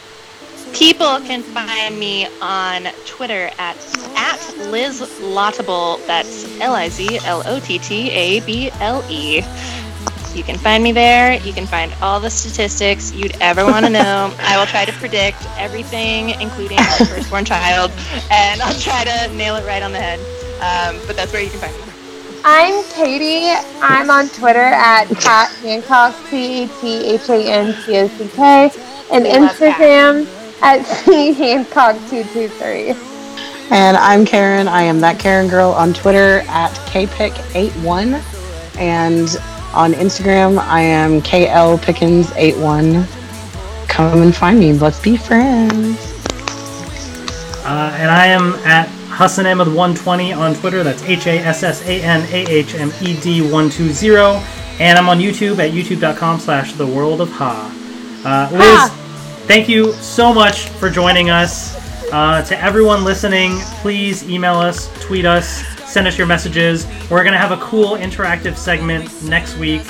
People can find me on Twitter at at Liz Lottable. That's L I Z L O T T A B L E. You can find me there. You can find all the statistics you'd ever want to know. I will try to predict everything, including our firstborn child, and I'll try to nail it right on the head. Um, but that's where you can find me. I'm Katie. I'm on Twitter at Cat Hancock, C A T H A N C O C K, and We Instagram at C Hancock223. And I'm Karen. I am that Karen girl on Twitter at kpick81, and on Instagram I am klpickens81. Come and find me. Let's be friends. Uh, and I am at Hassan Ahmed 120 on Twitter. That's H A S S A N A H M E D 120. And I'm on YouTube at youtube.com slash the world of Ha. Uh, Liz, thank you so much for joining us. Uh, to everyone listening, please email us, tweet us, send us your messages. We're going to have a cool interactive segment next week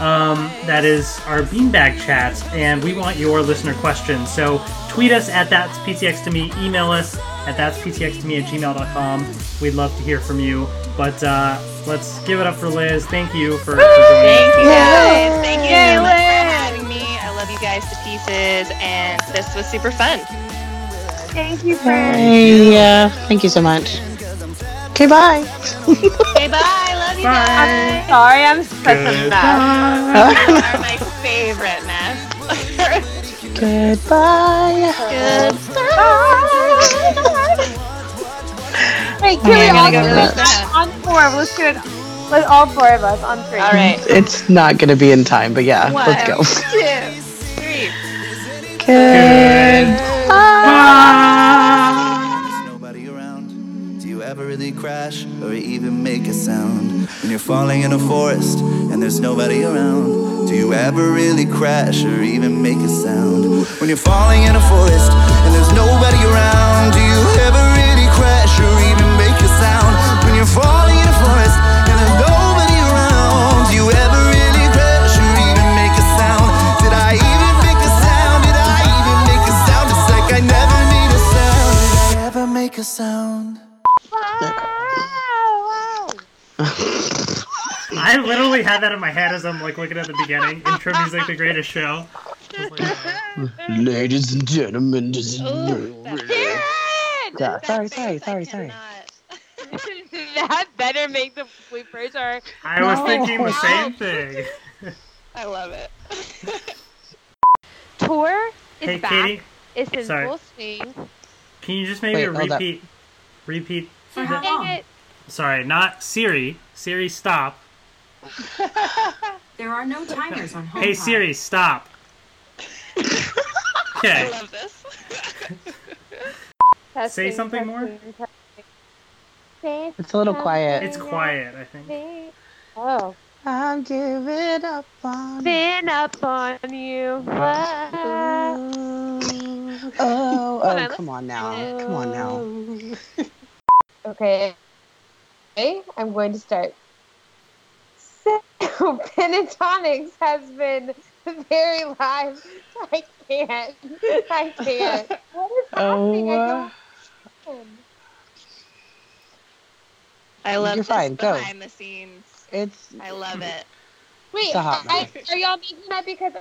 um, that is our beanbag chat, and we want your listener questions. So tweet us at that's PTX to me, email us at that's PTX to me at gmail.com. We'd love to hear from you. But uh, let's give it up for Liz. Thank you for, for joining Thank us. you guys. Thank you so much for having me. I love you guys to pieces, and this was super fun. Thank you, friend. Hey, yeah. Thank you so much. Okay, bye. Okay, bye. Love you Bye. guys. Sorry, I'm such a mess. You are my favorite mess. Goodbye. Wait, can we I'm all gonna do finish it on four? Let's do it. Let all four of us on three. All right. It's not gonna be in time, but yeah, One, let's go. two, three. Good. There's really crash or even make a sound? When you're falling in a forest and there's nobody around. Do you ever really crash or even make a sound? When you're falling in a forest and there's nobody around. Do you ever really crash or even make a sound? When you're falling in a forest and there's nobody around. Do you ever really crash or even make a sound? Did I even make a sound? Did I even make a sound? It's like I never made a sound. Did I ever make a sound? I literally had that in my head as I'm like looking at the beginning. Intro music, the greatest show. Like, Ladies and gentlemen, just Karen! Yeah, sorry, sorry, sorry, sorry. that better make the bloopers or I was No. thinking the same thing. I love it. tour is Hey, back. Katie, It's in Sorry. full swing. can you just maybe Wait, repeat? Repeat. For how long? it. Sorry, not Siri. Siri, stop. There are no timers on home. Hey Siri, stop. I Okay. love this. Testing, something more? testing, testing. It's a little quiet. It's quiet, I think. Oh. I'm giving up on Been up on you. Oh, what? Oh, oh, come on now. Come on now. Oh. Okay. Okay, I'm going to start. So, Pentatonix has been very live. I can't. I can't. What is oh, happening? I Oh, don't understand. I love You're this fine, go. behind the scenes. it's I love it. Wait, It's a hot I, are y'all making that because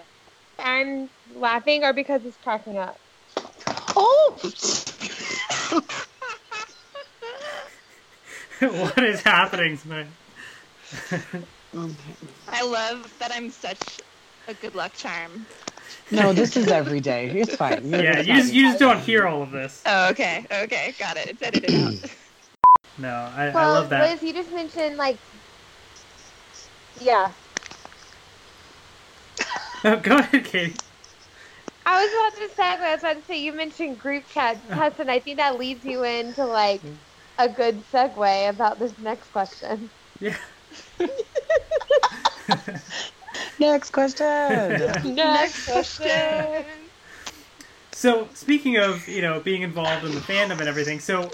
I'm laughing or because it's cracking up? oh, what is happening tonight? I love that I'm such a good luck charm. no, this is every day. It's fine. You're- Yeah, you not- just, you just don't hear all of this. Oh, okay, okay, got it. It's edited out. No, I, I Well, love that. Liz, you just mentioned like, yeah. Go ahead, Katie. I was about to segue. I was about to say you mentioned group chat, Tess, and I think that leads you into like mm. A good segue about this next question. Yeah. Next question. Next question. So speaking of you know being involved in the fandom and everything, so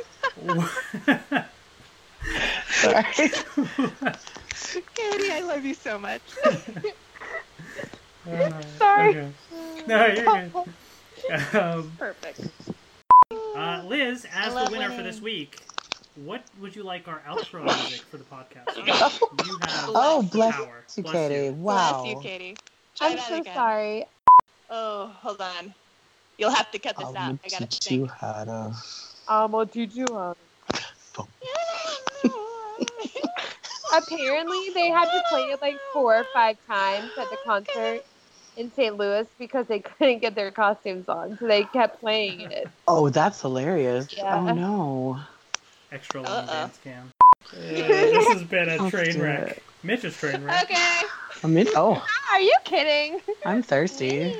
Sorry. Katie, I love you so much. Sorry. Okay. No, you're good. Um, Perfect. uh, Liz, as the love winner for this week, what would you like our outro music for the podcast? You have Oh, the bless power. you, Bless Katie. you. Wow. Bless you, Katie. Try I'm that so again. sorry. Oh, hold on. You'll have to cut this I'm out. gonna I gotta teach think. you how to. I'm gonna teach you um? how. Apparently, they had to play it like four or five times at the concert in St. Louis because they couldn't get their costumes on, so they kept playing it. Oh, that's hilarious. Oh, yeah. Oh no. Extra long Uh-oh. dance cam. Uh, this has been a train wreck. it. Mitch's train wreck. Okay. I mean, oh, Are you kidding? I'm thirsty.